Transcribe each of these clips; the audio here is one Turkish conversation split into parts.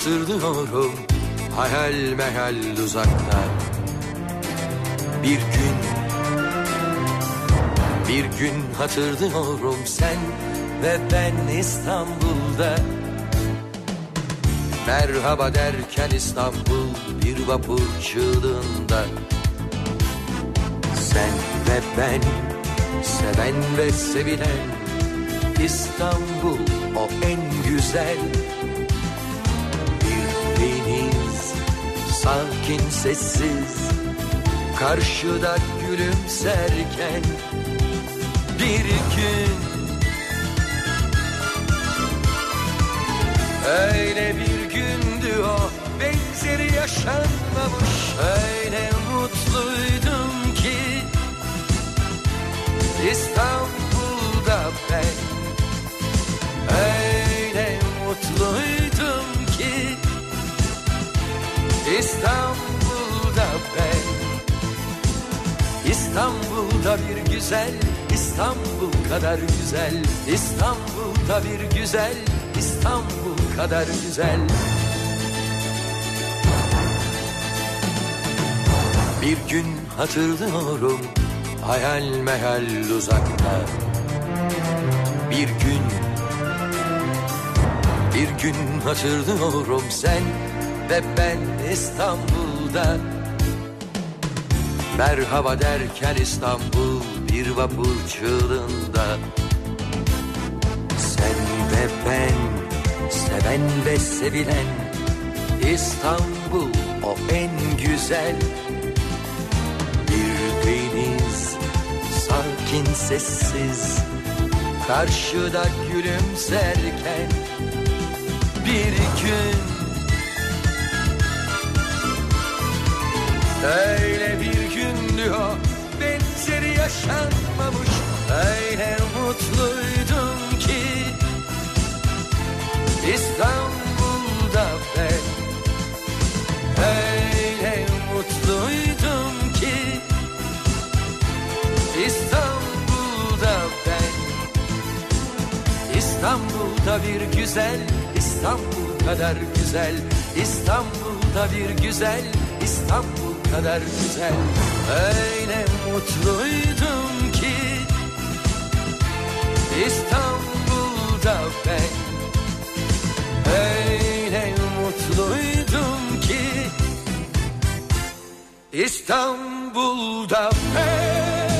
Hatırlıyorum. Hayal meyal uzakta. Bir gün bir gün hatırlıyorum sen ve ben İstanbul'da. Merhaba derken İstanbul bir vapur çığlığında. Sen ve ben seven ve sevilen İstanbul o en güzel sakin sessiz Karşıda gülümserken bir gün Öyle bir gündü o benzeri yaşanmamış. Öyle mutluydum ki İstanbul'da ben. Öyle mutluydum İstanbul'da ben. İstanbul'da bir güzel İstanbul kadar güzel. İstanbul'da bir güzel İstanbul kadar güzel. Bir gün hatırlıyorum hayal meyal uzakta. Bir gün bir gün hatırlıyorum sen ve ben İstanbul'da. Merhaba derken İstanbul bir vapur çığlığında. Sen ve ben seven ve sevilen İstanbul o en güzel. Bir deniz sakin sessiz Karşıda gülümserken. Bir gün Öyle bir gündü o benzeri yaşanmamış. Öyle mutluydum ki İstanbul'da ben. Öyle mutluydum ki İstanbul'da ben. İstanbul'da bir güzel İstanbul kadar güzel. İstanbul'da bir güzel İstanbul kadar güzel. Öyle mutluydum ki İstanbul'da ben. Öyle mutluydum ki İstanbul'da ben.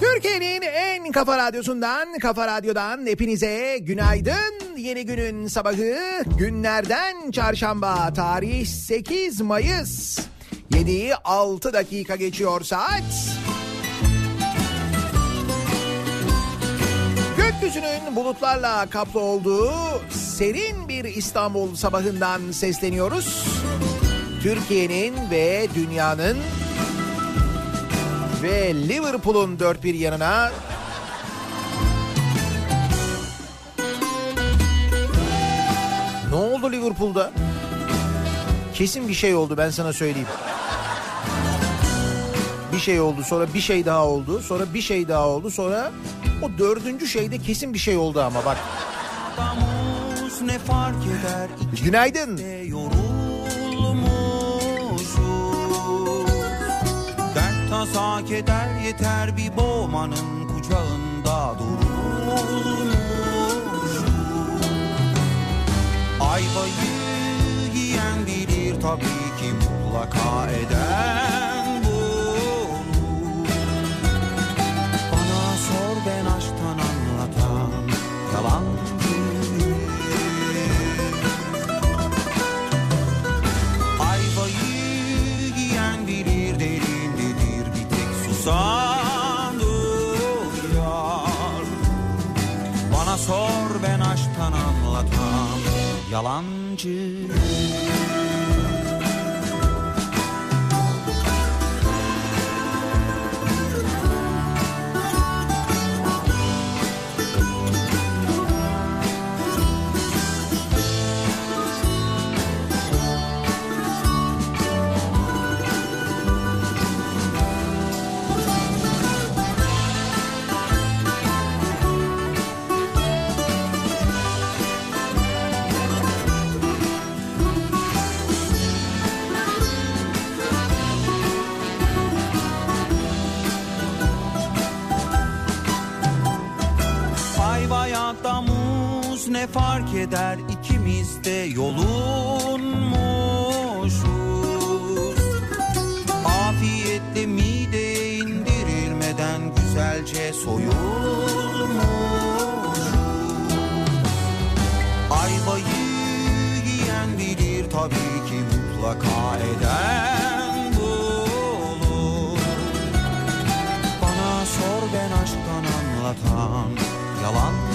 Türkiye'nin en kafa radyosundan, kafa radyodan hepinize günaydın. Yeni günün sabahı günlerden çarşamba tarih 8 Mayıs. 7'yi 6 dakika geçiyor saat. Gökyüzünün bulutlarla kaplı olduğu serin bir İstanbul sabahından sesleniyoruz. Türkiye'nin ve dünyanın ve Liverpool'un dört bir yanına Ne oldu Liverpool'da? Kesin bir şey oldu ben sana söyleyeyim. Bir şey oldu sonra bir şey daha oldu sonra bir şey daha oldu sonra o dördüncü şeyde kesin bir şey oldu ama bak. Günaydın. Dert tasa keder yeter bir boğmanın kucağında durulmuşuz Ayvayı yiyen bilir tabii ki mutlaka eden bunu Bana sor ben aşktan anlatan yalancıyım yalancı ne fark eder? İkimiz de yolunmuşuz. Afiyetle mideye indirilmeden güzelce soyulmuş Ayvayı yiyen bilir tabii ki mutlaka eden bulur Bana sor ben aşktan anlatan yalan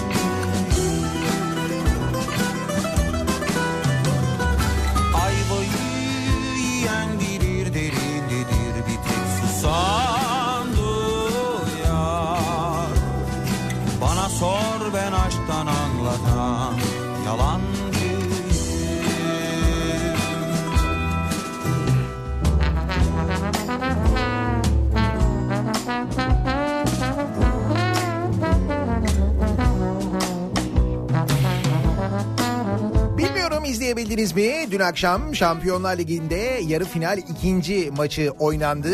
izleyebildiniz mi? Dün akşam Şampiyonlar Ligi'nde yarı final ikinci maçı oynandı.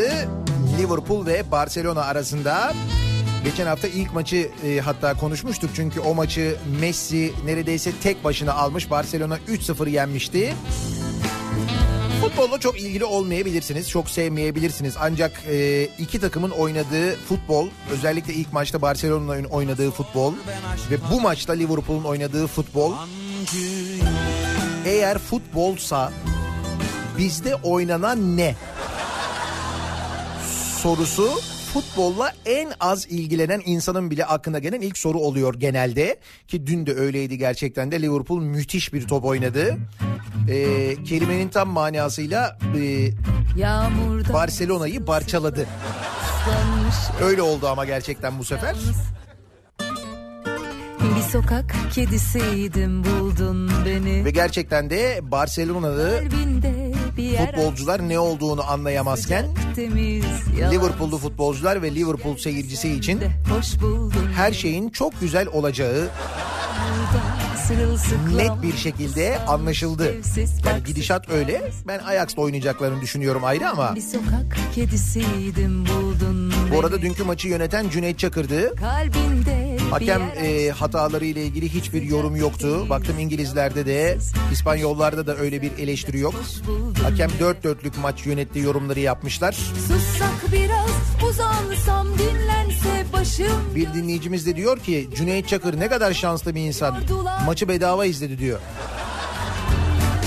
Liverpool ve Barcelona arasında. Geçen hafta ilk maçı e, hatta konuşmuştuk çünkü o maçı Messi neredeyse tek başına almış. Barcelona 3-0 yenmişti. Futbolla çok ilgili olmayabilirsiniz, çok sevmeyebilirsiniz. Ancak e, iki takımın oynadığı futbol, özellikle ilk maçta Barcelona'nın oynadığı futbol ve bu maçta Liverpool'un oynadığı futbol eğer futbolsa bizde oynanan ne? Sorusu futbolla en az ilgilenen insanın bile aklına gelen ilk soru oluyor genelde. Ki dün de öyleydi gerçekten de Liverpool müthiş bir top oynadı. Ee, kelimenin tam manasıyla e, Barcelona'yı parçaladı. ıslanmış Öyle oldu ama gerçekten bu sefer. Bir sokak kedisiydim buldun beni Ve gerçekten de Barcelona'da futbolcular ne olduğunu anlayamazken Liverpool'lu futbolcular ve Liverpool seyircisi için her şeyin çok güzel olacağı net bir şekilde anlaşıldı. Yani gidişat öyle. Ben Ajax'ta oynayacaklarını düşünüyorum ayrı ama bu arada dünkü maçı yöneten Cüneyt Çakır'dı. Kalbinde Hakem e, hataları ile ilgili hiçbir yorum yoktu. Baktım İngilizlerde de İspanyollarda da öyle bir eleştiri yok. Hakem dört dörtlük maç yönetti yorumları yapmışlar. Sussak biraz uzansam dinlense başım Bir dinleyicimiz de diyor ki Cüneyt Çakır ne kadar şanslı bir insan. Maçı bedava izledi diyor.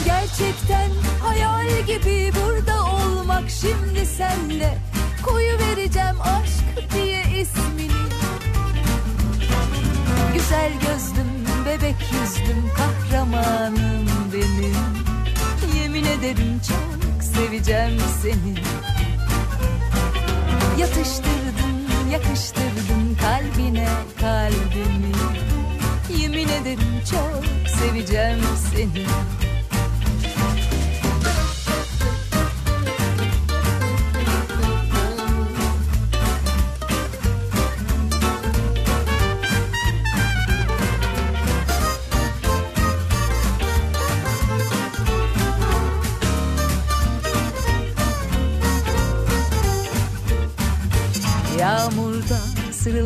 Gerçekten hayal gibi burada olmak şimdi senle Koyu vereceğim aşk diye ismini Güzel gözlüm, bebek yüzlüm, kahramanım benim. Yemin ederim çok seveceğim seni. Yatıştırdın, yakıştırdın kalbine kalbimi. Yemin ederim çok seveceğim seni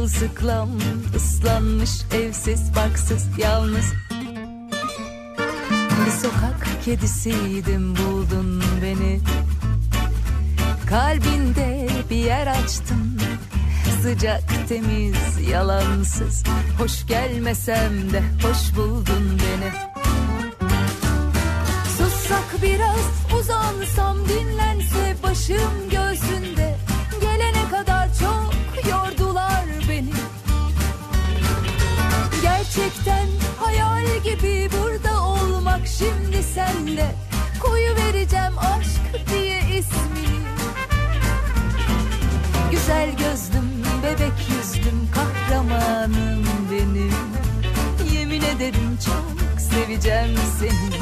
sırılsıklam ıslanmış evsiz barksız yalnız. Bir sokak kedisiydim buldun beni. Kalbinde bir yer açtın Sıcak temiz yalansız. Hoş gelmesem de hoş buldun beni. Sussak biraz uzansam dinlense başım göğsünde Gerçekten hayal gibi burada olmak şimdi senle Koyu vereceğim aşk diye ismini Güzel gözlüm, bebek yüzlüm, kahramanım benim. Yemin ederim çok seveceğim seni.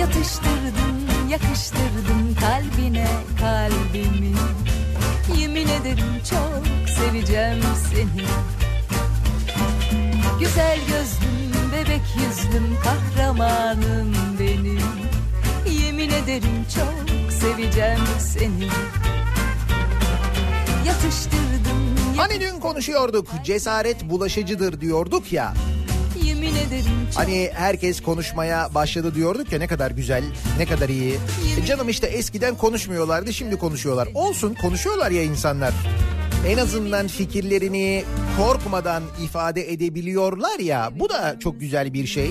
Yatıştırdın, yakıştırdın kalbine kalbimi. Yemin ederim çok seveceğim seni Güzel gözlüm, bebek yüzlüm, kahramanım benim Yemin ederim çok seveceğim seni Yatıştırdın, Hani dün konuşuyorduk cesaret bulaşıcıdır diyorduk ya. yemin ederim çok Hani herkes konuşmaya başladı diyorduk ya ne kadar güzel, ne kadar iyi. E canım işte eskiden konuşmuyorlardı şimdi konuşuyorlar. Olsun konuşuyorlar ya insanlar. En azından fikirlerini korkmadan ifade edebiliyorlar ya. Bu da çok güzel bir şey.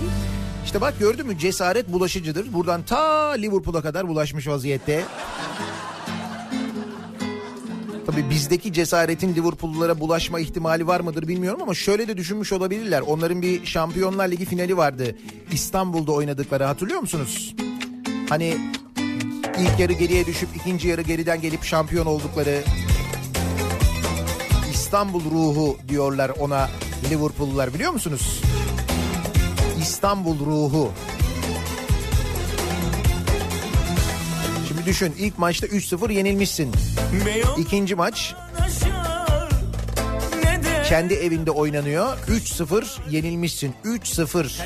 İşte bak gördün mü cesaret bulaşıcıdır. Buradan ta Liverpool'a kadar bulaşmış vaziyette. Tabii bizdeki cesaretin Liverpool'lulara bulaşma ihtimali var mıdır bilmiyorum ama şöyle de düşünmüş olabilirler. Onların bir Şampiyonlar Ligi finali vardı. İstanbul'da oynadıkları hatırlıyor musunuz? Hani ilk yarı geriye düşüp ikinci yarı geriden gelip şampiyon oldukları İstanbul ruhu diyorlar ona Liverpool'lular biliyor musunuz? İstanbul ruhu. Şimdi düşün ilk maçta 3-0 yenilmişsin. İkinci maç kendi evinde oynanıyor. 3-0 yenilmişsin. 3-0.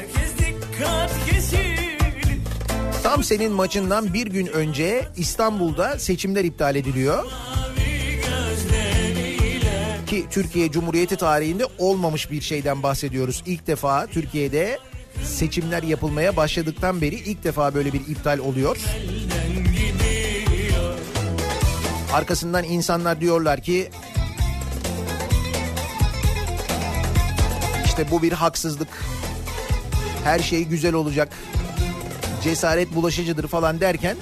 Tam senin maçından bir gün önce İstanbul'da seçimler iptal ediliyor. Ki Türkiye Cumhuriyeti tarihinde olmamış bir şeyden bahsediyoruz. İlk defa Türkiye'de seçimler yapılmaya başladıktan beri ilk defa böyle bir iptal oluyor. Arkasından insanlar diyorlar ki işte bu bir haksızlık. Her şey güzel olacak. Cesaret bulaşıcıdır falan derken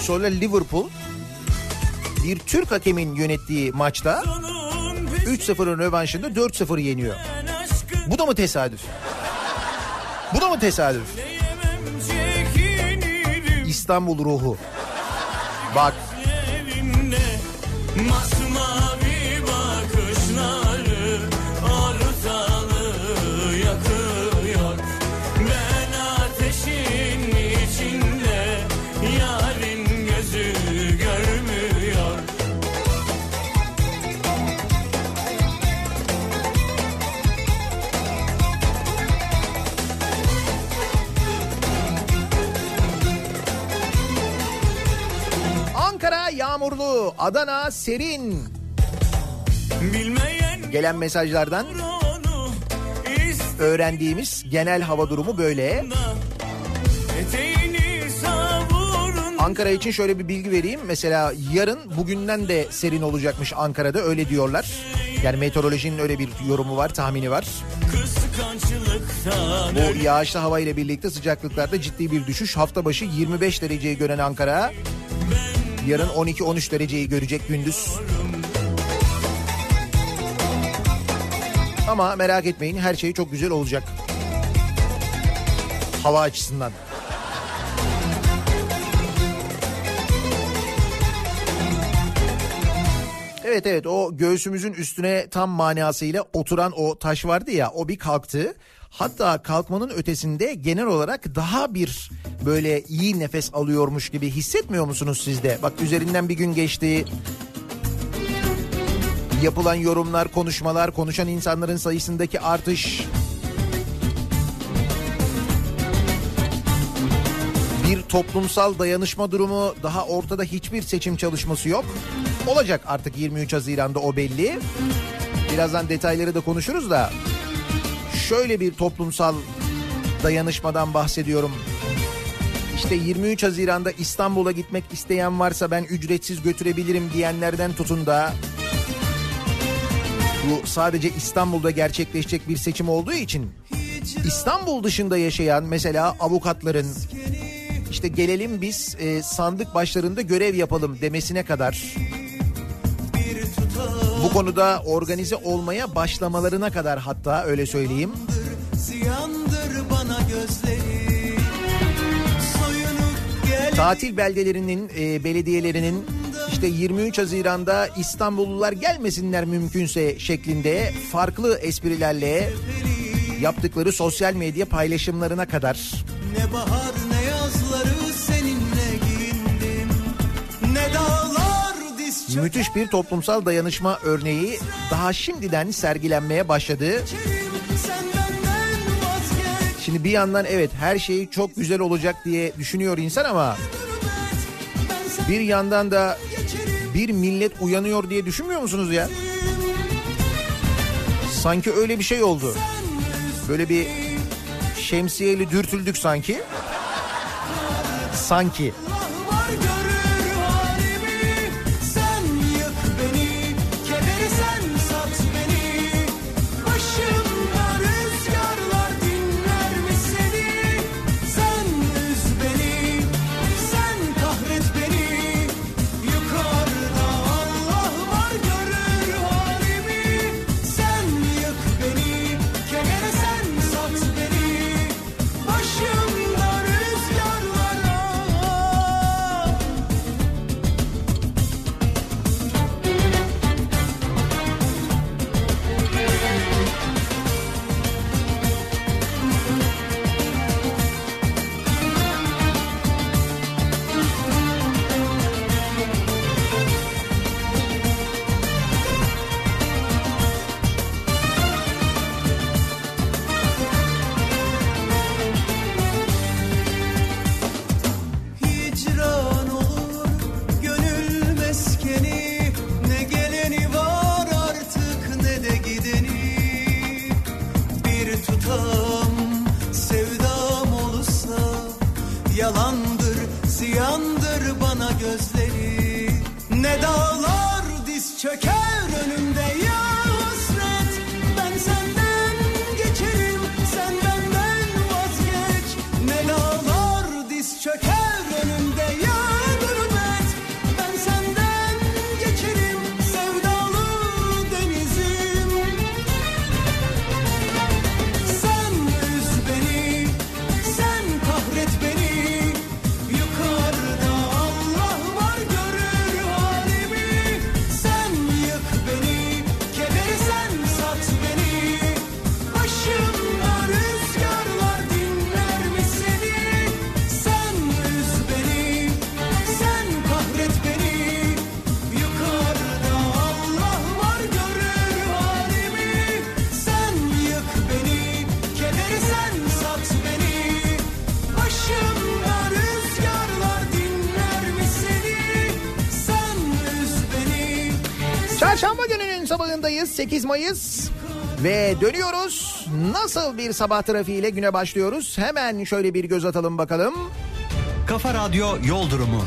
sonra Liverpool bir Türk hakemin yönettiği maçta 3-0'ın rövanşında 4-0 yeniyor. Bu da mı tesadüf? Bu da mı tesadüf? İstanbul ruhu. Bak Masmavi yağmurlu, Adana serin. Bilmeyen Gelen mesajlardan öğrendiğimiz genel hava durumu böyle. Ankara için şöyle bir bilgi vereyim. Mesela yarın bugünden de serin olacakmış Ankara'da öyle diyorlar. Yani meteorolojinin öyle bir yorumu var, tahmini var. Bu yağışlı hava ile birlikte sıcaklıklarda ciddi bir düşüş. Hafta başı 25 dereceyi gören Ankara yarın 12-13 dereceyi görecek gündüz. Ama merak etmeyin her şey çok güzel olacak. Hava açısından. Evet evet o göğsümüzün üstüne tam manasıyla oturan o taş vardı ya o bir kalktı. Hatta kalkmanın ötesinde genel olarak daha bir böyle iyi nefes alıyormuş gibi hissetmiyor musunuz siz de? Bak üzerinden bir gün geçti. Yapılan yorumlar, konuşmalar, konuşan insanların sayısındaki artış. Bir toplumsal dayanışma durumu daha ortada hiçbir seçim çalışması yok. Olacak artık 23 Haziran'da o belli. Birazdan detayları da konuşuruz da. Şöyle bir toplumsal dayanışmadan bahsediyorum. İşte 23 Haziran'da İstanbul'a gitmek isteyen varsa ben ücretsiz götürebilirim diyenlerden tutun da bu sadece İstanbul'da gerçekleşecek bir seçim olduğu için İstanbul dışında yaşayan mesela avukatların işte gelelim biz e, sandık başlarında görev yapalım demesine kadar bu konuda organize olmaya başlamalarına kadar hatta öyle söyleyeyim. Ziyandır bana gözleri Tatil beldelerinin, e, belediyelerinin işte 23 Haziran'da İstanbullular gelmesinler mümkünse şeklinde farklı esprilerle yaptıkları sosyal medya paylaşımlarına kadar Ne bahar müthiş bir toplumsal dayanışma örneği daha şimdiden sergilenmeye başladı. Şimdi bir yandan evet her şey çok güzel olacak diye düşünüyor insan ama bir yandan da bir millet uyanıyor diye düşünmüyor musunuz ya? Sanki öyle bir şey oldu. Böyle bir şemsiyeli dürtüldük sanki. Sanki. Sabahındayız 8 Mayıs ve dönüyoruz. Nasıl bir sabah trafiğiyle güne başlıyoruz? Hemen şöyle bir göz atalım bakalım. Kafa Radyo Yol Durumu.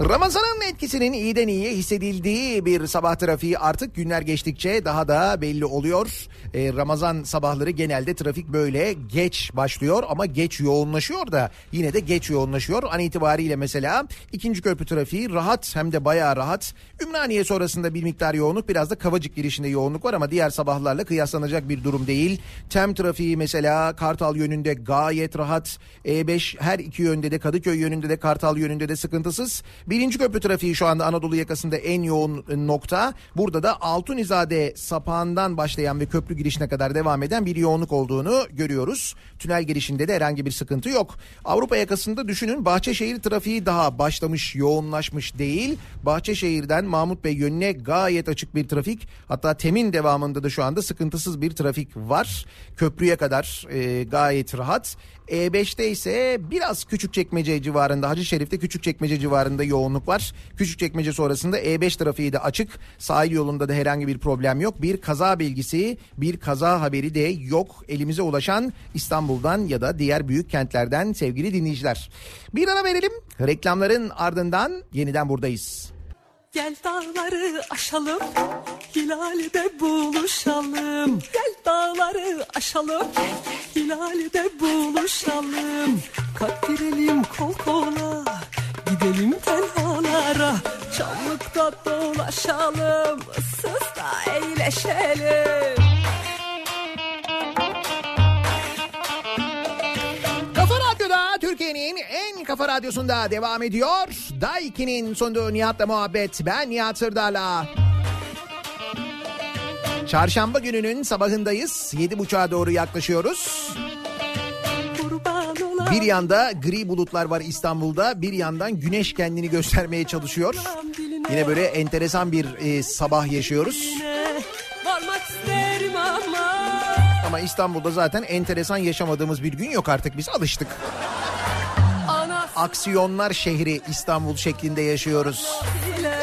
Ramazan'ın etkisinin iyiden iyiye hissedildiği bir sabah trafiği artık günler geçtikçe daha da belli oluyor. Ee, Ramazan sabahları genelde trafik böyle geç başlıyor ama geç yoğunlaşıyor da yine de geç yoğunlaşıyor. An itibariyle mesela ikinci köprü trafiği rahat hem de bayağı rahat. Ümraniye sonrasında bir miktar yoğunluk biraz da Kavacık girişinde yoğunluk var ama diğer sabahlarla kıyaslanacak bir durum değil. Tem trafiği mesela Kartal yönünde gayet rahat. E5 her iki yönde de Kadıköy yönünde de Kartal yönünde de sıkıntısız. Birinci köprü trafiği şu anda Anadolu yakasında en yoğun nokta. Burada da Altunizade sapağından başlayan ve köprü girişine kadar devam eden bir yoğunluk olduğunu görüyoruz. Tünel girişinde de herhangi bir sıkıntı yok. Avrupa yakasında düşünün Bahçeşehir trafiği daha başlamış yoğunlaşmış değil. Bahçeşehir'den Mahmut Bey yönüne gayet açık bir trafik. Hatta Temin devamında da şu anda sıkıntısız bir trafik var. Köprüye kadar e, gayet rahat. E5'te ise biraz Küçükçekmece civarında Hacı Şerif'te Küçükçekmece civarında yoğunluk var. Küçükçekmece sonrasında E5 trafiği de açık. Sahil yolunda da herhangi bir problem yok. Bir kaza bilgisi, bir kaza haberi de yok. Elimize ulaşan İstanbul'dan ya da diğer büyük kentlerden sevgili dinleyiciler. Bir ara verelim. Reklamların ardından yeniden buradayız. Gel dağları aşalım, hilalde buluşalım. Gel dağları aşalım, hilalde buluşalım. Girelim kol kola, gidelim tenhalara. Çamlıkta dolaşalım, ıssızda eğleşelim. Türkiye'nin en kafa radyosunda devam ediyor. Daiki'nin sunduğu Nihat'la muhabbet. Ben Nihat Sırdar'la. Çarşamba gününün sabahındayız. Yedi buçuğa doğru yaklaşıyoruz. Bir yanda gri bulutlar var İstanbul'da. Bir yandan güneş kendini göstermeye çalışıyor. Yine böyle enteresan bir e, sabah yaşıyoruz. Ama İstanbul'da zaten enteresan yaşamadığımız bir gün yok artık. Biz alıştık aksiyonlar şehri İstanbul şeklinde yaşıyoruz. Nafile,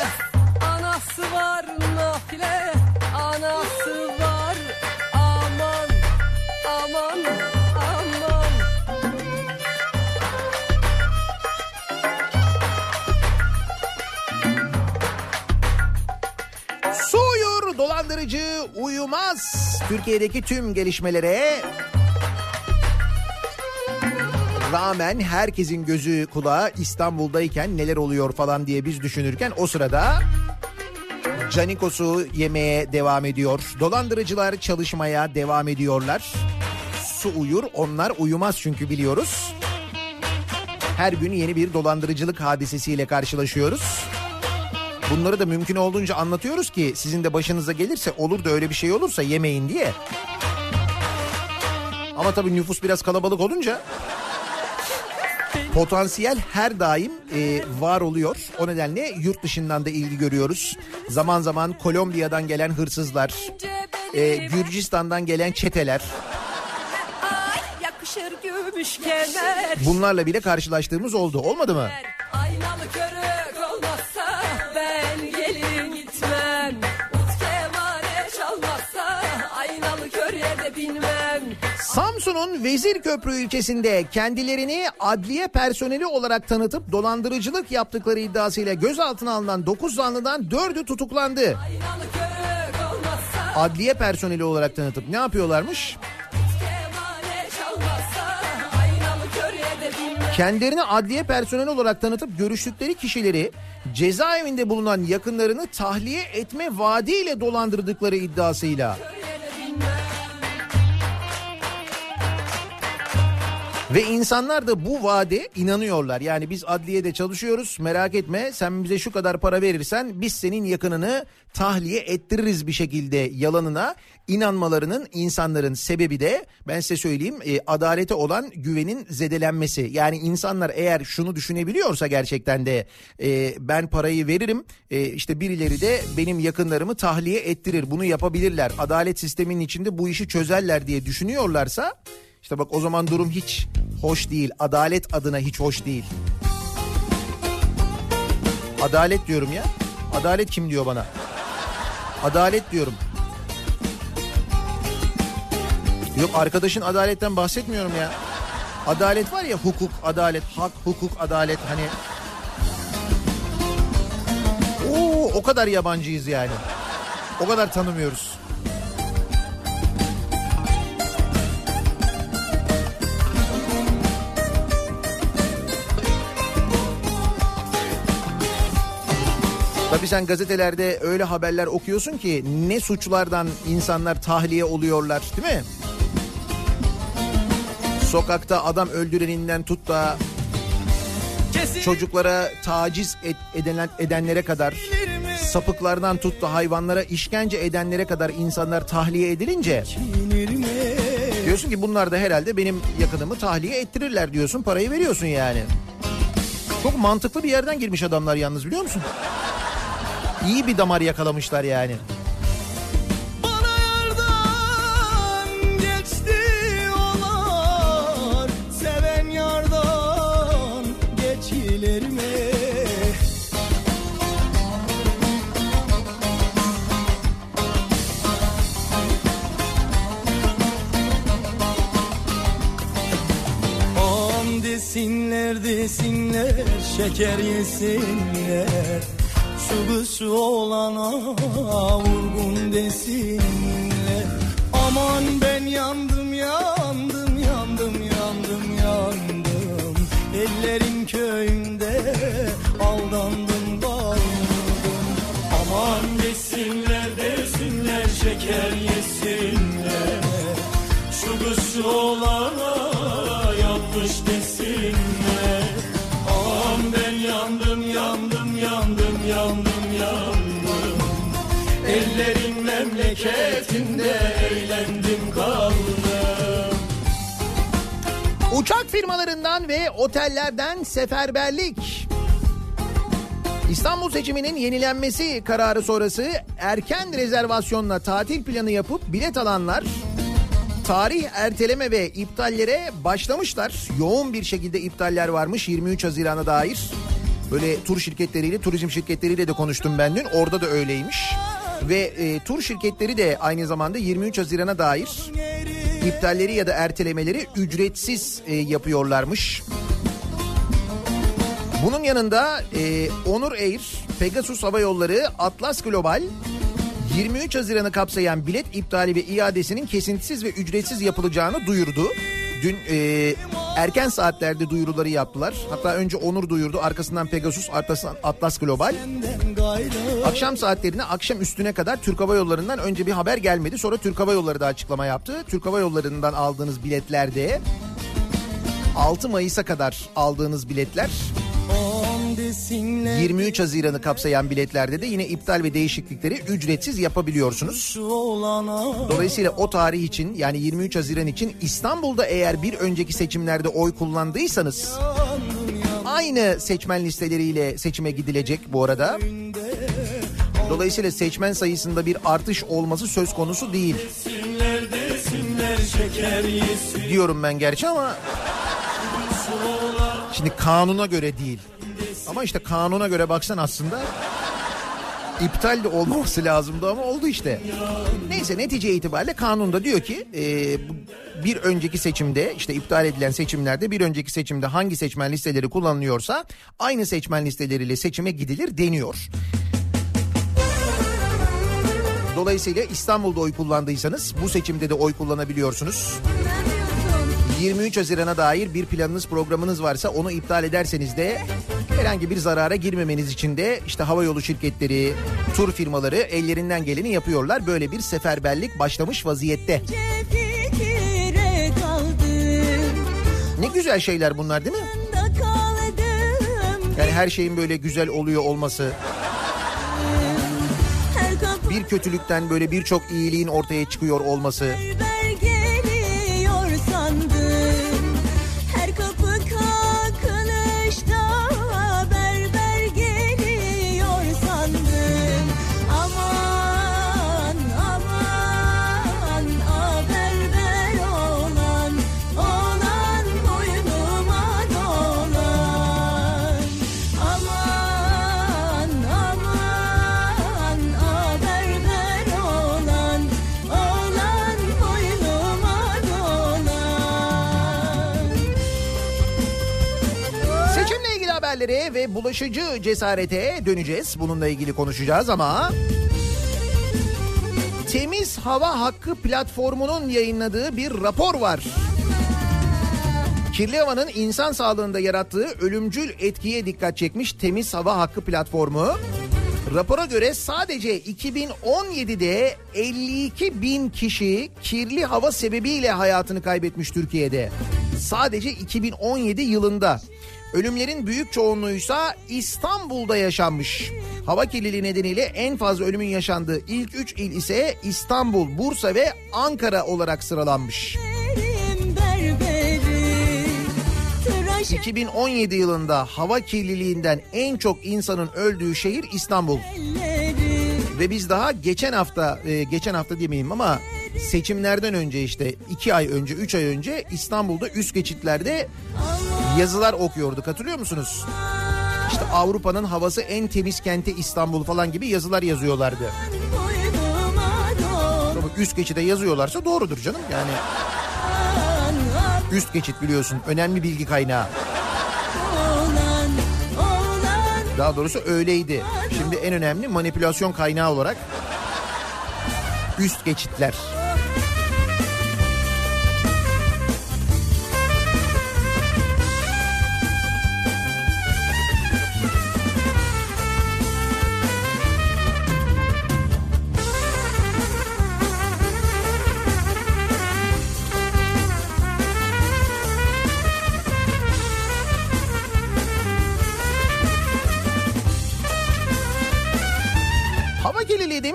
dolandırıcı uyumaz. Türkiye'deki tüm gelişmelere rağmen herkesin gözü kulağı İstanbul'dayken neler oluyor falan diye biz düşünürken o sırada Canikos'u yemeye devam ediyor. Dolandırıcılar çalışmaya devam ediyorlar. Su uyur onlar uyumaz çünkü biliyoruz. Her gün yeni bir dolandırıcılık hadisesiyle karşılaşıyoruz. Bunları da mümkün olduğunca anlatıyoruz ki sizin de başınıza gelirse olur da öyle bir şey olursa yemeyin diye. Ama tabii nüfus biraz kalabalık olunca potansiyel her daim e, var oluyor. O nedenle yurt dışından da ilgi görüyoruz. Zaman zaman Kolombiya'dan gelen hırsızlar, e, Gürcistan'dan gelen çeteler. Bunlarla bile karşılaştığımız oldu. Olmadı mı? Aynalı Samsun'un Vezirköprü ilçesinde kendilerini adliye personeli olarak tanıtıp dolandırıcılık yaptıkları iddiasıyla gözaltına alınan 9 zanlıdan 4'ü tutuklandı. Adliye personeli olarak tanıtıp ne yapıyorlarmış? Kendilerini adliye personeli olarak tanıtıp görüştükleri kişileri cezaevinde bulunan yakınlarını tahliye etme vaadiyle dolandırdıkları iddiasıyla. Ve insanlar da bu vaade inanıyorlar. Yani biz adliyede çalışıyoruz merak etme sen bize şu kadar para verirsen biz senin yakınını tahliye ettiririz bir şekilde yalanına inanmalarının insanların sebebi de ben size söyleyeyim e, adalete olan güvenin zedelenmesi. Yani insanlar eğer şunu düşünebiliyorsa gerçekten de e, ben parayı veririm e, işte birileri de benim yakınlarımı tahliye ettirir bunu yapabilirler. Adalet sisteminin içinde bu işi çözerler diye düşünüyorlarsa işte bak o zaman durum hiç hoş değil. Adalet adına hiç hoş değil. Adalet diyorum ya. Adalet kim diyor bana? Adalet diyorum. Yok arkadaşın adaletten bahsetmiyorum ya. Adalet var ya hukuk, adalet, hak, hukuk, adalet hani. Oo, o kadar yabancıyız yani. O kadar tanımıyoruz. Tabii sen gazetelerde öyle haberler okuyorsun ki ne suçlardan insanlar tahliye oluyorlar değil mi? Sokakta adam öldüreninden tut da çocuklara taciz et, edenlere kadar sapıklardan tut da hayvanlara işkence edenlere kadar insanlar tahliye edilince diyorsun ki bunlar da herhalde benim yakınımı tahliye ettirirler diyorsun parayı veriyorsun yani. Çok mantıklı bir yerden girmiş adamlar yalnız biliyor musun? İyi bir damar yakalamışlar yani. Desinler desinler şeker yesinler Kuşu olana vurgun desinler. Aman ben yandım yandım yandım yandım yandım. Ellerin Uçak firmalarından ve otellerden seferberlik. İstanbul seçiminin yenilenmesi kararı sonrası erken rezervasyonla tatil planı yapıp bilet alanlar tarih erteleme ve iptallere başlamışlar. Yoğun bir şekilde iptaller varmış 23 Haziran'a dair. Böyle tur şirketleriyle, turizm şirketleriyle de konuştum ben dün. Orada da öyleymiş. Ve e, tur şirketleri de aynı zamanda 23 Haziran'a dair iptalleri ya da ertelemeleri ücretsiz e, yapıyorlarmış. Bunun yanında e, Onur Air, Pegasus Hava Yolları, Atlas Global 23 Haziran'ı kapsayan bilet iptali ve iadesinin kesintisiz ve ücretsiz yapılacağını duyurdu. Dün e, erken saatlerde duyuruları yaptılar. Hatta önce Onur duyurdu, arkasından Pegasus, arkasından Atlas Global. Akşam saatlerine akşam üstüne kadar Türk Hava Yolları'ndan önce bir haber gelmedi. Sonra Türk Hava Yolları da açıklama yaptı. Türk Hava Yolları'ndan aldığınız biletlerde 6 Mayıs'a kadar aldığınız biletler 23 Haziran'ı kapsayan biletlerde de yine iptal ve değişiklikleri ücretsiz yapabiliyorsunuz. Dolayısıyla o tarih için yani 23 Haziran için İstanbul'da eğer bir önceki seçimlerde oy kullandıysanız aynı seçmen listeleriyle seçime gidilecek bu arada. Dolayısıyla seçmen sayısında bir artış olması söz konusu değil. Diyorum ben gerçi ama şimdi kanuna göre değil. Ama işte kanuna göre baksan aslında iptal de olmaması lazımdı ama oldu işte. Neyse netice itibariyle kanunda diyor ki e, bir önceki seçimde işte iptal edilen seçimlerde bir önceki seçimde hangi seçmen listeleri kullanılıyorsa aynı seçmen listeleriyle seçime gidilir deniyor. Dolayısıyla İstanbul'da oy kullandıysanız bu seçimde de oy kullanabiliyorsunuz. 23 Haziran'a dair bir planınız programınız varsa onu iptal ederseniz de herhangi bir zarara girmemeniz için de işte havayolu şirketleri, tur firmaları ellerinden geleni yapıyorlar. Böyle bir seferberlik başlamış vaziyette. Ne güzel şeyler bunlar değil mi? Yani her şeyin böyle güzel oluyor olması, bir kötülükten böyle birçok iyiliğin ortaya çıkıyor olması. Haberlere ve bulaşıcı cesarete döneceğiz. Bununla ilgili konuşacağız ama... Temiz Hava Hakkı platformunun yayınladığı bir rapor var. Kirli havanın insan sağlığında yarattığı ölümcül etkiye dikkat çekmiş Temiz Hava Hakkı platformu. Rapora göre sadece 2017'de 52 bin kişi kirli hava sebebiyle hayatını kaybetmiş Türkiye'de. Sadece 2017 yılında. Ölümlerin büyük çoğunluğuysa İstanbul'da yaşanmış. Hava kirliliği nedeniyle en fazla ölümün yaşandığı ilk 3 il ise İstanbul, Bursa ve Ankara olarak sıralanmış. Benim berberi tıraş 2017 yılında hava kirliliğinden en çok insanın öldüğü şehir İstanbul. Ve biz daha geçen hafta, e, geçen hafta demeyeyim ama seçimlerden önce işte iki ay önce, üç ay önce İstanbul'da üst geçitlerde yazılar okuyorduk hatırlıyor musunuz? İşte Avrupa'nın havası en temiz kenti İstanbul falan gibi yazılar yazıyorlardı. Tabii üst geçide yazıyorlarsa doğrudur canım yani. Üst geçit biliyorsun önemli bilgi kaynağı. Daha doğrusu öyleydi. Şimdi en önemli manipülasyon kaynağı olarak üst geçitler.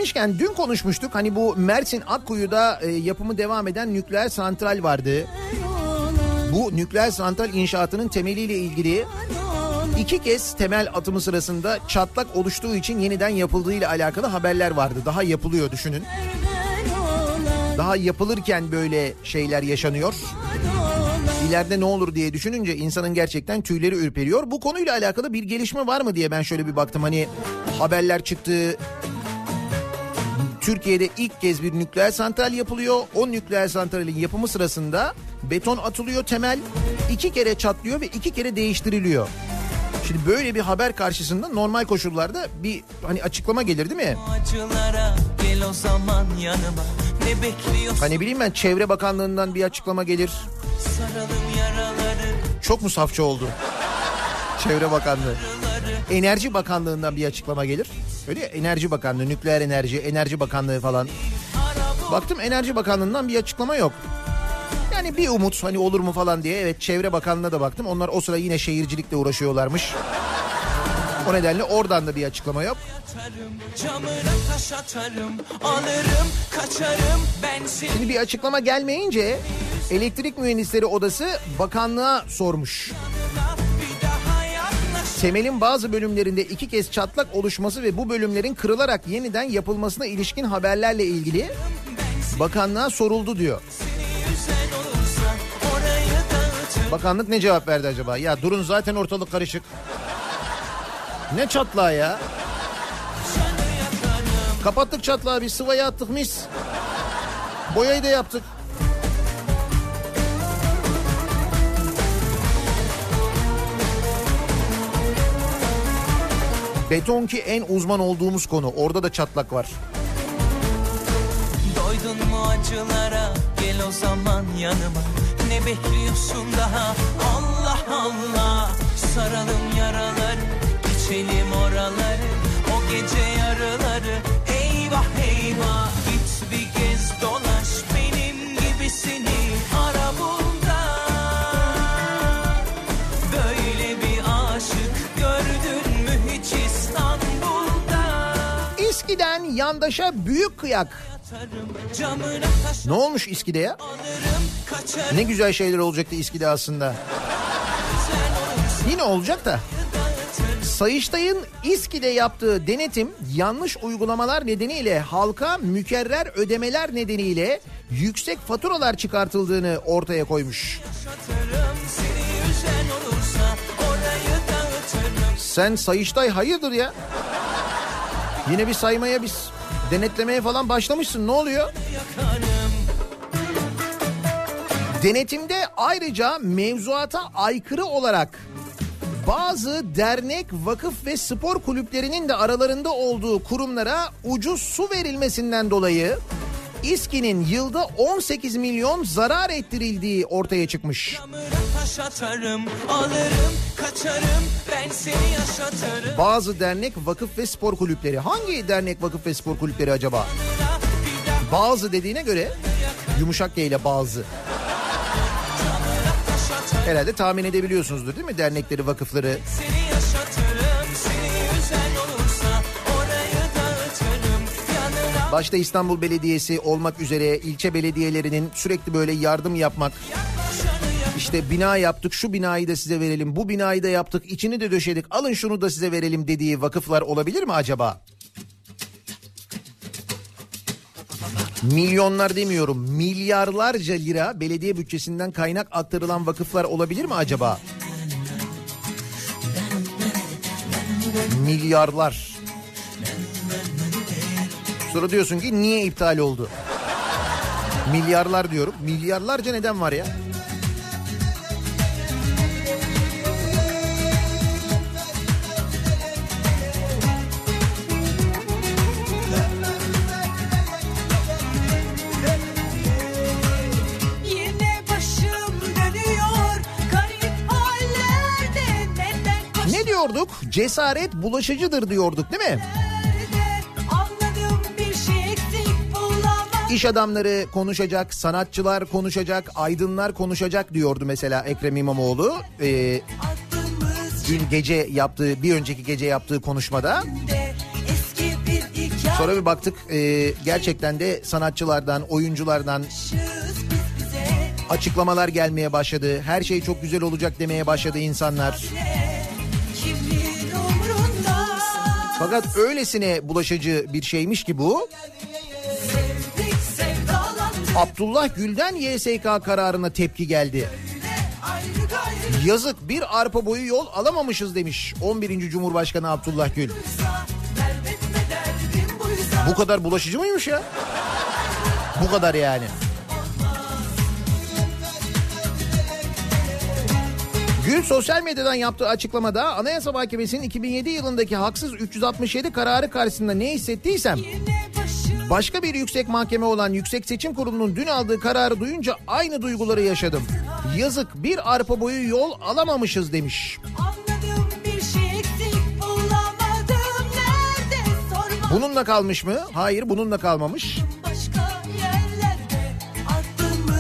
Demişken dün konuşmuştuk. Hani bu Mersin Akkuyu'da e, yapımı devam eden nükleer santral vardı. Bu nükleer santral inşaatının temeliyle ilgili iki kez temel atımı sırasında çatlak oluştuğu için yeniden yapıldığı ile alakalı haberler vardı. Daha yapılıyor düşünün. Daha yapılırken böyle şeyler yaşanıyor. İleride ne olur diye düşününce insanın gerçekten tüyleri ürperiyor. Bu konuyla alakalı bir gelişme var mı diye ben şöyle bir baktım. Hani haberler çıktı. Türkiye'de ilk kez bir nükleer santral yapılıyor. O nükleer santralin yapımı sırasında beton atılıyor temel. iki kere çatlıyor ve iki kere değiştiriliyor. Şimdi böyle bir haber karşısında normal koşullarda bir hani açıklama gelir değil mi? Acılara gel o zaman yanıma Ne bekliyorsun Hani bileyim ben Çevre Bakanlığı'ndan bir açıklama gelir. Çok mu safça oldu? Çevre Bakanlığı. Enerji Bakanlığı'ndan bir açıklama gelir. Öyle ya Enerji Bakanlığı, Nükleer Enerji, Enerji Bakanlığı falan. Baktım Enerji Bakanlığı'ndan bir açıklama yok. Yani bir umut hani olur mu falan diye evet Çevre Bakanlığı'na da baktım. Onlar o sıra yine şehircilikle uğraşıyorlarmış. O nedenle oradan da bir açıklama yok. Şimdi bir açıklama gelmeyince Elektrik Mühendisleri Odası bakanlığa sormuş. Temelin bazı bölümlerinde iki kez çatlak oluşması ve bu bölümlerin kırılarak yeniden yapılmasına ilişkin haberlerle ilgili bakanlığa soruldu diyor. Bakanlık ne cevap verdi acaba? Ya durun zaten ortalık karışık. Ne çatlağı ya? Kapattık çatlağı bir sıvayı attık mis. Boyayı da yaptık. Beton ki en uzman olduğumuz konu. Orada da çatlak var. Doydun mu acılara? Gel o zaman yanıma. Ne bekliyorsun daha? Allah Allah. Saralım yaraları içelim oraları. O gece yarıları. Eyvah eyvah. Git bir gez dolaş. Benim gibisini yandaşa büyük kıyak. Ne olmuş İSKİ'de ya? Ne güzel şeyler olacaktı İSKİ'de aslında. Yine olacak da. Sayıştay'ın İSKİ'de yaptığı denetim yanlış uygulamalar nedeniyle halka mükerrer ödemeler nedeniyle yüksek faturalar çıkartıldığını ortaya koymuş. Sen Sayıştay hayırdır ya? Yine bir saymaya biz denetlemeye falan başlamışsın ne oluyor? Denetimde ayrıca mevzuata aykırı olarak bazı dernek, vakıf ve spor kulüplerinin de aralarında olduğu kurumlara ucuz su verilmesinden dolayı İSKİ'nin yılda 18 milyon zarar ettirildiği ortaya çıkmış. Atarım alırım kaçarım Bazı dernek, vakıf ve spor kulüpleri. Hangi dernek, vakıf ve spor kulüpleri acaba? Bazı dediğine göre yumuşak G ile bazı. Herhalde tahmin edebiliyorsunuzdur değil mi dernekleri, vakıfları? Seni Başta İstanbul Belediyesi olmak üzere ilçe belediyelerinin sürekli böyle yardım yapmak. İşte bina yaptık şu binayı da size verelim bu binayı da yaptık içini de döşedik alın şunu da size verelim dediği vakıflar olabilir mi acaba? Milyonlar demiyorum milyarlarca lira belediye bütçesinden kaynak aktarılan vakıflar olabilir mi acaba? Milyarlar. Sonra diyorsun ki niye iptal oldu? Milyarlar diyorum. Milyarlarca neden var ya? Ne diyorduk? Cesaret bulaşıcıdır diyorduk değil mi? İş adamları konuşacak, sanatçılar konuşacak, aydınlar konuşacak diyordu mesela Ekrem İmamoğlu. Ee, dün gece yaptığı, bir önceki gece yaptığı konuşmada. Sonra bir baktık e, gerçekten de sanatçılardan, oyunculardan açıklamalar gelmeye başladı. Her şey çok güzel olacak demeye başladı insanlar. Fakat öylesine bulaşıcı bir şeymiş ki bu. Abdullah Gül'den YSK kararına tepki geldi. Yazık bir arpa boyu yol alamamışız demiş 11. Cumhurbaşkanı Abdullah Gül. Bu kadar bulaşıcı mıymış ya? Bu kadar yani. Gül sosyal medyadan yaptığı açıklamada Anayasa Mahkemesi'nin 2007 yılındaki haksız 367 kararı karşısında ne hissettiysem başka bir yüksek mahkeme olan Yüksek Seçim Kurulu'nun dün aldığı kararı duyunca aynı duyguları yaşadım. Yazık bir arpa boyu yol alamamışız demiş. Şey Bununla kalmış mı? Hayır bununla kalmamış.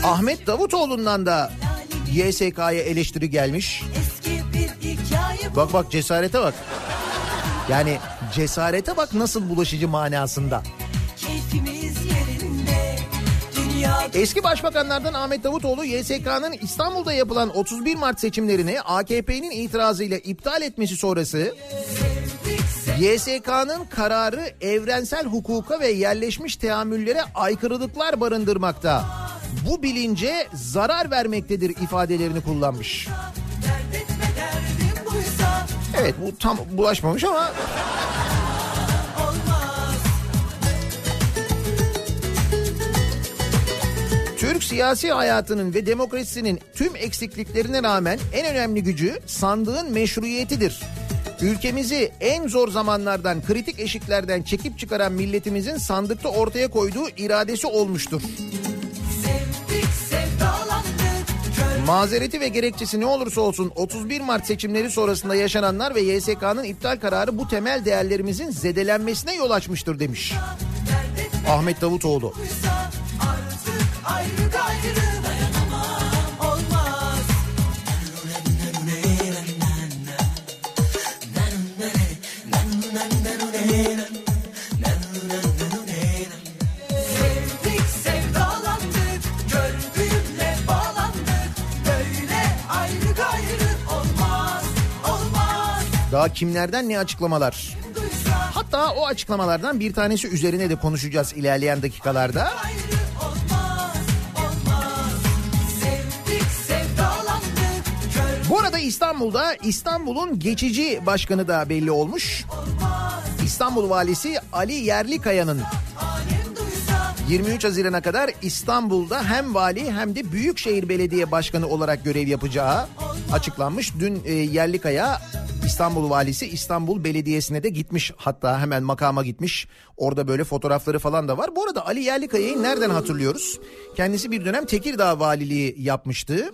Ahmet Davutoğlu'ndan da YSK'ya eleştiri gelmiş. Bak bak cesarete bak. Yani cesarete bak nasıl bulaşıcı manasında. Eski başbakanlardan Ahmet Davutoğlu YSK'nın İstanbul'da yapılan 31 Mart seçimlerini AKP'nin itirazıyla iptal etmesi sonrası YSK'nın kararı evrensel hukuka ve yerleşmiş teamüllere aykırılıklar barındırmakta. Bu bilince zarar vermektedir ifadelerini kullanmış. Evet bu tam bulaşmamış ama Türk siyasi hayatının ve demokrasisinin tüm eksikliklerine rağmen en önemli gücü sandığın meşruiyetidir. Ülkemizi en zor zamanlardan, kritik eşiklerden çekip çıkaran milletimizin sandıkta ortaya koyduğu iradesi olmuştur. Mazereti ve gerekçesi ne olursa olsun 31 Mart seçimleri sonrasında yaşananlar ve YSK'nın iptal kararı bu temel değerlerimizin zedelenmesine yol açmıştır demiş. Ahmet Davutoğlu. artık ayrı gayrı dayanamam olmaz Sevdik sevdalandık Görgüyle bağlandık Böyle ayrı gayrı olmaz Olmaz Daha kimlerden ne açıklamalar? Duysa Hatta o açıklamalardan bir tanesi üzerine de konuşacağız ilerleyen dakikalarda. ayrı İstanbul'da İstanbul'un geçici başkanı da belli olmuş. İstanbul valisi Ali Yerlikaya'nın alem duysa 23 Haziran'a kadar İstanbul'da hem vali hem de Büyükşehir Belediye Başkanı olarak görev yapacağı açıklanmış. Dün e, Yerlikaya İstanbul valisi İstanbul Belediyesi'ne de gitmiş. Hatta hemen makama gitmiş. Orada böyle fotoğrafları falan da var. Bu arada Ali Yerlikaya'yı nereden hatırlıyoruz? Kendisi bir dönem Tekirdağ valiliği yapmıştı.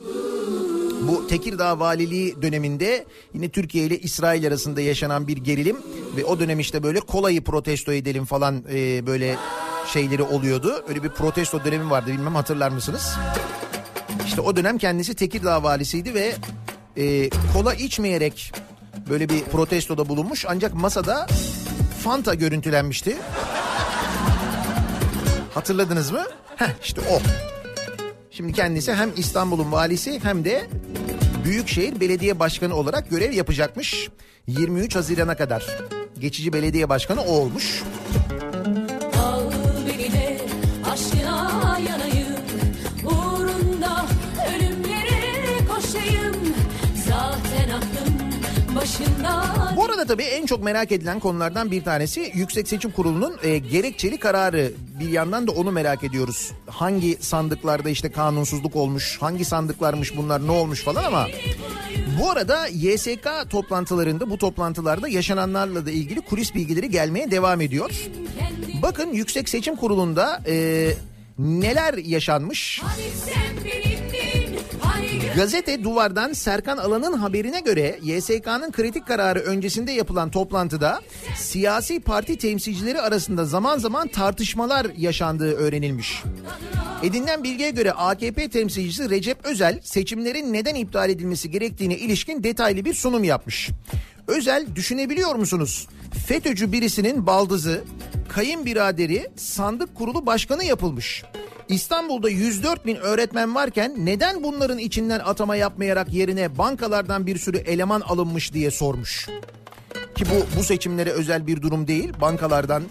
Bu Tekirdağ valiliği döneminde yine Türkiye ile İsrail arasında yaşanan bir gerilim ve o dönem işte böyle kolayı protesto edelim falan e, böyle şeyleri oluyordu. Öyle bir protesto dönemi vardı bilmem hatırlar mısınız? İşte o dönem kendisi Tekirdağ valisiydi ve e, kola içmeyerek böyle bir protestoda bulunmuş ancak masada Fanta görüntülenmişti. Hatırladınız mı? Heh işte o. Şimdi kendisi hem İstanbul'un valisi hem de Büyükşehir Belediye Başkanı olarak görev yapacakmış. 23 Haziran'a kadar. Geçici belediye başkanı o olmuş. Bu arada tabii en çok merak edilen konulardan bir tanesi Yüksek Seçim Kurulu'nun e, gerekçeli kararı. Bir yandan da onu merak ediyoruz. Hangi sandıklarda işte kanunsuzluk olmuş, hangi sandıklarmış bunlar ne olmuş falan ama... Bu arada YSK toplantılarında bu toplantılarda yaşananlarla da ilgili kulis bilgileri gelmeye devam ediyor. Bakın Yüksek Seçim Kurulu'nda e, neler yaşanmış? Hani sen Hani Gazete Duvar'dan Serkan Alan'ın haberine göre YSK'nın kritik kararı öncesinde yapılan toplantıda siyasi parti temsilcileri arasında zaman zaman tartışmalar yaşandığı öğrenilmiş. Edinilen bilgiye göre AKP temsilcisi Recep Özel seçimlerin neden iptal edilmesi gerektiğine ilişkin detaylı bir sunum yapmış. Özel düşünebiliyor musunuz? FETÖ'cü birisinin baldızı, kayınbiraderi sandık kurulu başkanı yapılmış. İstanbul'da 104 bin öğretmen varken neden bunların içinden atama yapmayarak yerine bankalardan bir sürü eleman alınmış diye sormuş. Ki bu bu seçimlere özel bir durum değil. Bankalardan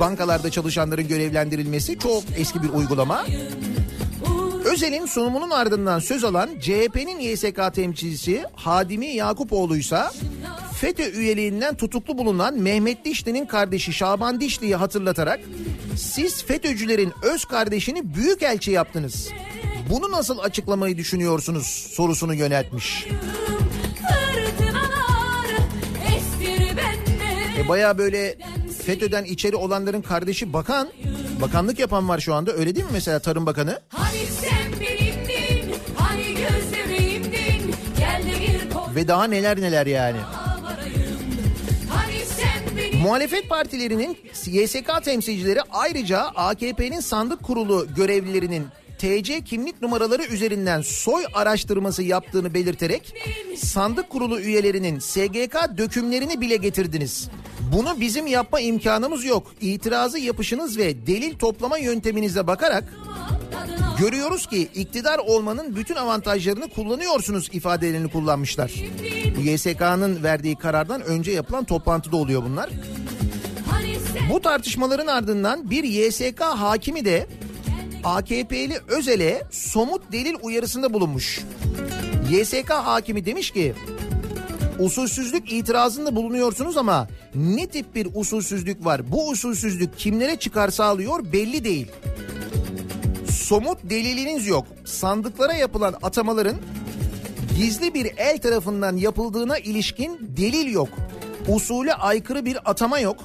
bankalarda çalışanların görevlendirilmesi çok eski bir uygulama. Özel'in sunumunun ardından söz alan CHP'nin YSK temsilcisi Hadimi Yakupoğlu ise FETÖ üyeliğinden tutuklu bulunan Mehmet Dişli'nin kardeşi Şaban Dişli'yi hatırlatarak siz FETÖ'cülerin öz kardeşini büyük elçi yaptınız. Bunu nasıl açıklamayı düşünüyorsunuz sorusunu yöneltmiş. Baya böyle FETÖ'den içeri olanların kardeşi bakan, bakanlık yapan var şu anda öyle değil mi mesela Tarım Bakanı? Hani sen benimdin Hani göz bebeğimdin Gel de bir kol Ve daha neler neler yani. Hani Muhalefet partilerinin YSK temsilcileri ayrıca AKP'nin sandık kurulu görevlilerinin TC kimlik numaraları üzerinden soy araştırması yaptığını belirterek sandık kurulu üyelerinin SGK dökümlerini bile getirdiniz. Bunu bizim yapma imkanımız yok. İtirazı yapışınız ve delil toplama yönteminize bakarak görüyoruz ki iktidar olmanın bütün avantajlarını kullanıyorsunuz ifadelerini kullanmışlar. YSK'nın verdiği karardan önce yapılan toplantıda oluyor bunlar. Bu tartışmaların ardından bir YSK hakimi de AKP'li Özel'e somut delil uyarısında bulunmuş. YSK hakimi demiş ki usulsüzlük itirazında bulunuyorsunuz ama ne tip bir usulsüzlük var? Bu usulsüzlük kimlere çıkar sağlıyor belli değil. Somut deliliniz yok. Sandıklara yapılan atamaların gizli bir el tarafından yapıldığına ilişkin delil yok. Usule aykırı bir atama yok.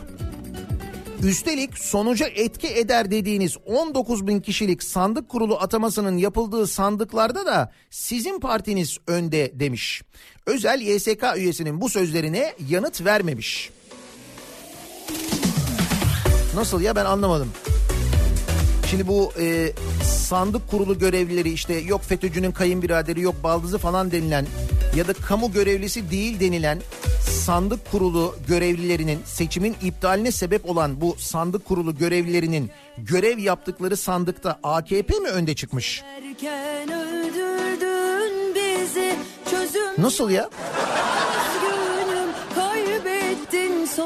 Üstelik sonuca etki eder dediğiniz 19 bin kişilik sandık kurulu atamasının yapıldığı sandıklarda da sizin partiniz önde demiş. Özel YSK üyesinin bu sözlerine yanıt vermemiş. Nasıl ya ben anlamadım. Şimdi bu e, sandık kurulu görevlileri işte yok FETÖ'cünün kayınbiraderi yok baldızı falan denilen ya da kamu görevlisi değil denilen sandık kurulu görevlilerinin seçimin iptaline sebep olan bu sandık kurulu görevlilerinin görev yaptıkları sandıkta AKP mi önde çıkmış? Bizi Nasıl ya? günüm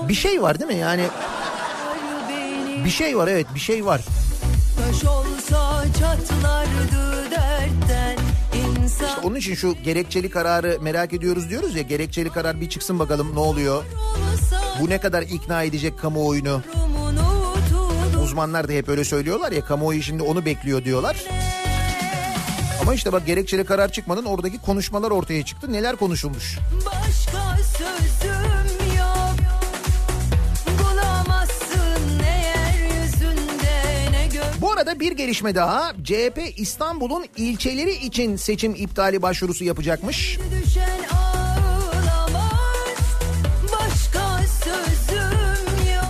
Bir şey var değil mi yani bir şey var evet bir şey var. Taş olsa çatlardı dertten insan Onun için şu gerekçeli kararı merak ediyoruz diyoruz ya gerekçeli karar bir çıksın bakalım ne oluyor? Bu ne kadar ikna edecek kamuoyunu? Uzmanlar da hep öyle söylüyorlar ya kamuoyu şimdi onu bekliyor diyorlar. Ama işte bak gerekçeli karar çıkmadan oradaki konuşmalar ortaya çıktı. Neler konuşulmuş? başka sözüm gök Bu arada bir gelişme daha. CHP İstanbul'un ilçeleri için seçim iptali başvurusu yapacakmış.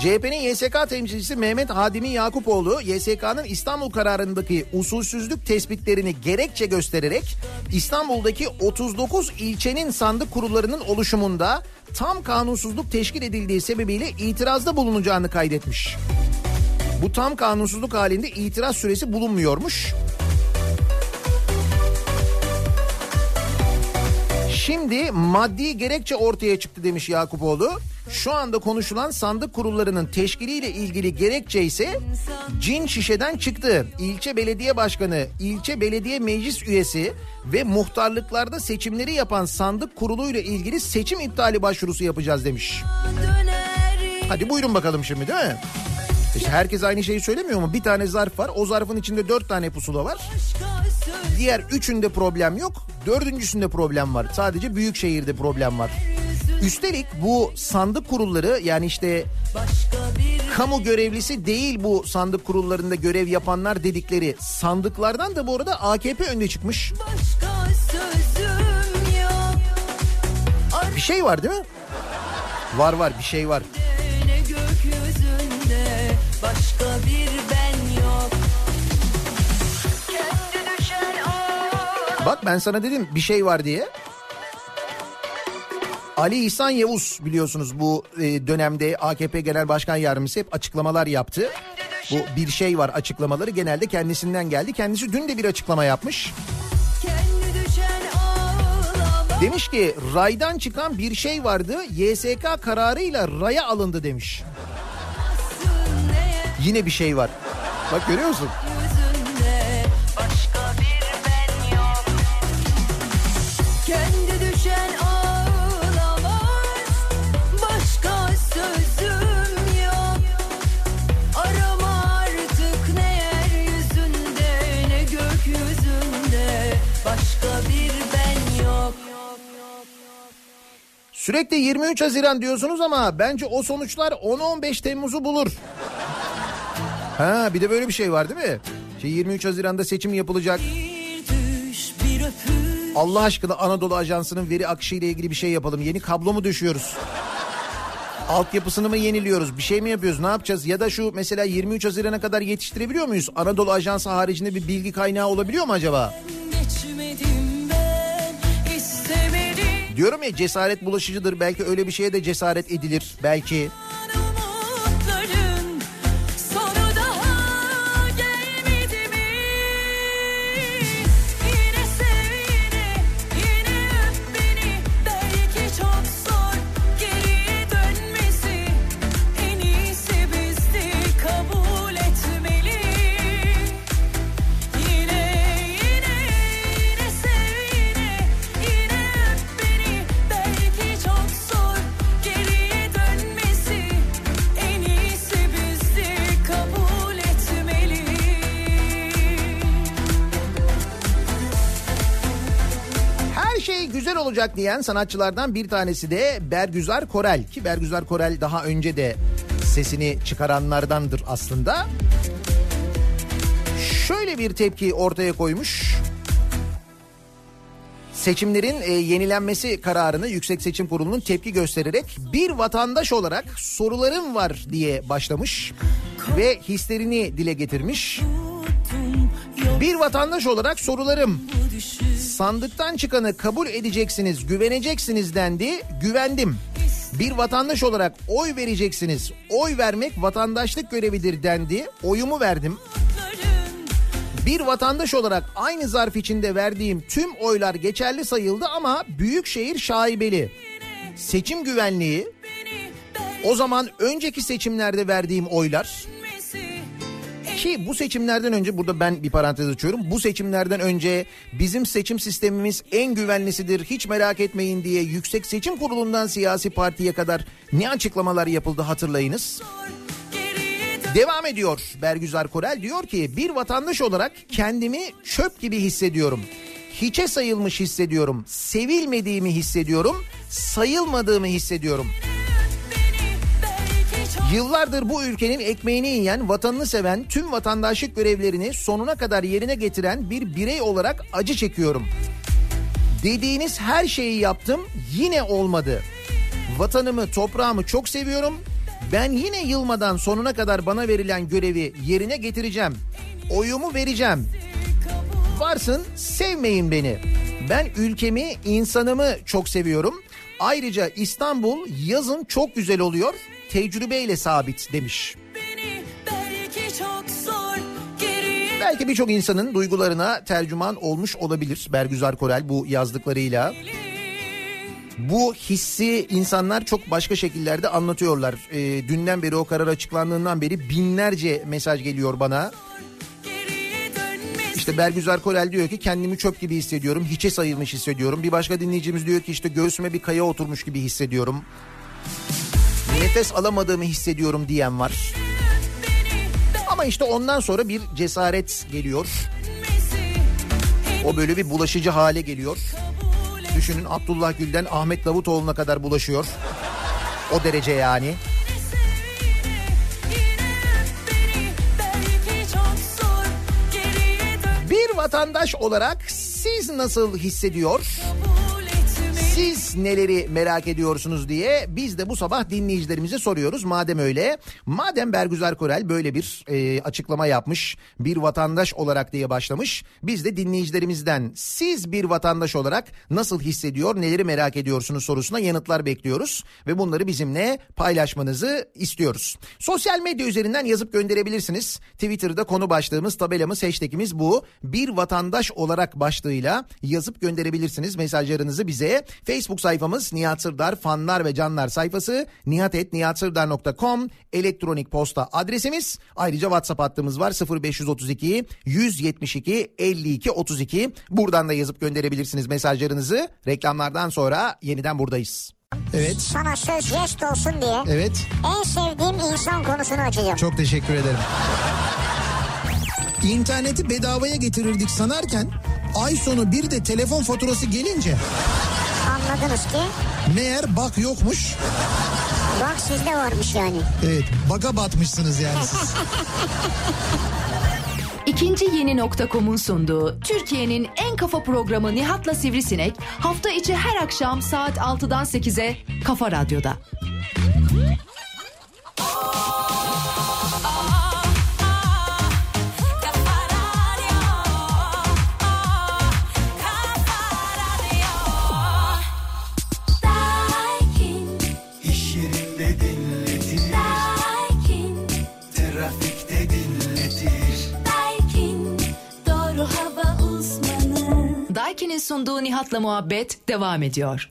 CHP'nin YSK temsilcisi Mehmet Hadimi Yakupoğlu YSK'nın İstanbul kararındaki usulsüzlük tespitlerini gerekçe göstererek İstanbul'daki 39 ilçenin sandık kurullarının oluşumunda tam kanunsuzluk teşkil edildiği sebebiyle itirazda bulunacağını kaydetmiş. Bu tam kanunsuzluk halinde itiraz süresi bulunmuyormuş. Şimdi maddi gerekçe ortaya çıktı demiş Yakupoğlu. Şu anda konuşulan sandık kurullarının teşkiliyle ilgili gerekçe ise cin şişeden çıktı. İlçe belediye başkanı, ilçe belediye meclis üyesi ve muhtarlıklarda seçimleri yapan sandık kuruluyla ilgili seçim iptali başvurusu yapacağız demiş. Hadi buyurun bakalım şimdi değil mi? İşte herkes aynı şeyi söylemiyor mu? Bir tane zarf var. O zarfın içinde dört tane pusula var. Diğer üçünde problem yok. Dördüncüsünde problem var. Sadece büyük şehirde problem var. Üstelik bu sandık kurulları yani işte kamu görevlisi değil bu sandık kurullarında görev yapanlar dedikleri sandıklardan da bu arada AKP önde çıkmış. Bir şey var değil mi? Var var bir şey var. Bak ben sana dedim bir şey var diye. Ali İhsan Yavuz biliyorsunuz bu e, dönemde AKP Genel Başkan Yardımcısı hep açıklamalar yaptı. Bu bir şey var açıklamaları genelde kendisinden geldi. Kendisi dün de bir açıklama yapmış. Demiş ki raydan çıkan bir şey vardı YSK kararıyla raya alındı demiş. Yine bir şey var. Bak görüyor musun? Sürekli 23 Haziran diyorsunuz ama bence o sonuçlar 10-15 Temmuz'u bulur. Ha bir de böyle bir şey var değil mi? Şey 23 Haziran'da seçim yapılacak. Allah aşkına Anadolu Ajansı'nın veri akışı ile ilgili bir şey yapalım. Yeni kablo mu düşüyoruz? Altyapısını mı yeniliyoruz? Bir şey mi yapıyoruz? Ne yapacağız? Ya da şu mesela 23 Haziran'a kadar yetiştirebiliyor muyuz? Anadolu Ajansı haricinde bir bilgi kaynağı olabiliyor mu acaba? Geçmedim Diyorum ya cesaret bulaşıcıdır. Belki öyle bir şeye de cesaret edilir. Belki. umutların olacak diyen sanatçılardan bir tanesi de Bergüzar Korel. Ki Bergüzar Korel daha önce de sesini çıkaranlardandır aslında. Şöyle bir tepki ortaya koymuş. Seçimlerin e, yenilenmesi kararını Yüksek Seçim Kurulu'nun tepki göstererek bir vatandaş olarak sorularım var diye başlamış ve hislerini dile getirmiş. Bir vatandaş olarak sorularım. Sandıktan çıkanı kabul edeceksiniz, güveneceksiniz dendi. Güvendim. Bir vatandaş olarak oy vereceksiniz. Oy vermek vatandaşlık görevidir dendi. Oyumu verdim. Bir vatandaş olarak aynı zarf içinde verdiğim tüm oylar geçerli sayıldı ama büyükşehir şaibeli. Seçim güvenliği o zaman önceki seçimlerde verdiğim oylar ki bu seçimlerden önce burada ben bir parantez açıyorum. Bu seçimlerden önce bizim seçim sistemimiz en güvenlisidir hiç merak etmeyin diye Yüksek Seçim Kurulu'ndan siyasi partiye kadar ne açıklamalar yapıldı hatırlayınız. Devam ediyor Bergüzar Korel diyor ki bir vatandaş olarak kendimi çöp gibi hissediyorum. Hiçe sayılmış hissediyorum. Sevilmediğimi hissediyorum. Sayılmadığımı hissediyorum. Yıllardır bu ülkenin ekmeğini yiyen, vatanını seven, tüm vatandaşlık görevlerini sonuna kadar yerine getiren bir birey olarak acı çekiyorum. Dediğiniz her şeyi yaptım, yine olmadı. Vatanımı, toprağımı çok seviyorum. Ben yine yılmadan sonuna kadar bana verilen görevi yerine getireceğim. Oyumu vereceğim. Varsın sevmeyin beni. Ben ülkemi, insanımı çok seviyorum. Ayrıca İstanbul yazın çok güzel oluyor. Tecrübeyle sabit demiş. Belki birçok insanın duygularına tercüman olmuş olabilir Bergüzar Korel bu yazdıklarıyla. Bu hissi insanlar çok başka şekillerde anlatıyorlar. Ee, dünden beri o karar açıklandığından beri binlerce mesaj geliyor bana. İşte Bergüzar Korel diyor ki kendimi çöp gibi hissediyorum. Hiçe sayılmış hissediyorum. Bir başka dinleyicimiz diyor ki işte göğsüme bir kaya oturmuş gibi hissediyorum. Nefes alamadığımı hissediyorum diyen var. Ama işte ondan sonra bir cesaret geliyor. O böyle bir bulaşıcı hale geliyor. Düşünün Abdullah Gül'den Ahmet Davutoğlu'na kadar bulaşıyor. O derece yani. Bir vatandaş olarak siz nasıl hissediyor? Siz neleri merak ediyorsunuz diye biz de bu sabah dinleyicilerimize soruyoruz. Madem öyle, madem Bergüzar Korel böyle bir e, açıklama yapmış, bir vatandaş olarak diye başlamış. Biz de dinleyicilerimizden siz bir vatandaş olarak nasıl hissediyor, neleri merak ediyorsunuz sorusuna yanıtlar bekliyoruz. Ve bunları bizimle paylaşmanızı istiyoruz. Sosyal medya üzerinden yazıp gönderebilirsiniz. Twitter'da konu başlığımız, tabelamız, hashtagimiz bu. Bir vatandaş olarak başlığıyla yazıp gönderebilirsiniz mesajlarınızı bize. Facebook sayfamız Nihat Sırdar fanlar ve canlar sayfası nihatetnihatsırdar.com elektronik posta adresimiz. Ayrıca WhatsApp hattımız var 0532 172 52 32. Buradan da yazıp gönderebilirsiniz mesajlarınızı. Reklamlardan sonra yeniden buradayız. Evet. Sana söz jest olsun diye Evet. en sevdiğim insan konusunu açacağım. Çok teşekkür ederim. İnterneti bedavaya getirirdik sanarken ay sonu bir de telefon faturası gelince Anladınız ki Meğer bak yokmuş. Bak sizde varmış yani. Evet baga batmışsınız yani siz. İkinci yeni nokta.com'un sunduğu Türkiye'nin en kafa programı Nihat'la Sivrisinek hafta içi her akşam saat 6'dan 8'e Kafa Radyo'da. Sunduğu Nihat'la muhabbet devam ediyor.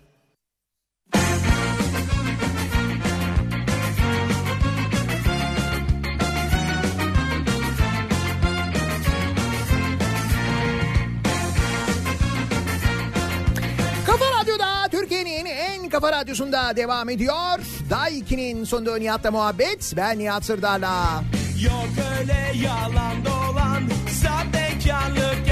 Kafa Radyo'da Türkiye'nin en kafa radyosunda devam ediyor. Daiki'nin sonunda Nihat'la muhabbet. Ben Nihat Sırdar'la. Yok öyle yalan dolan Sahtekarlık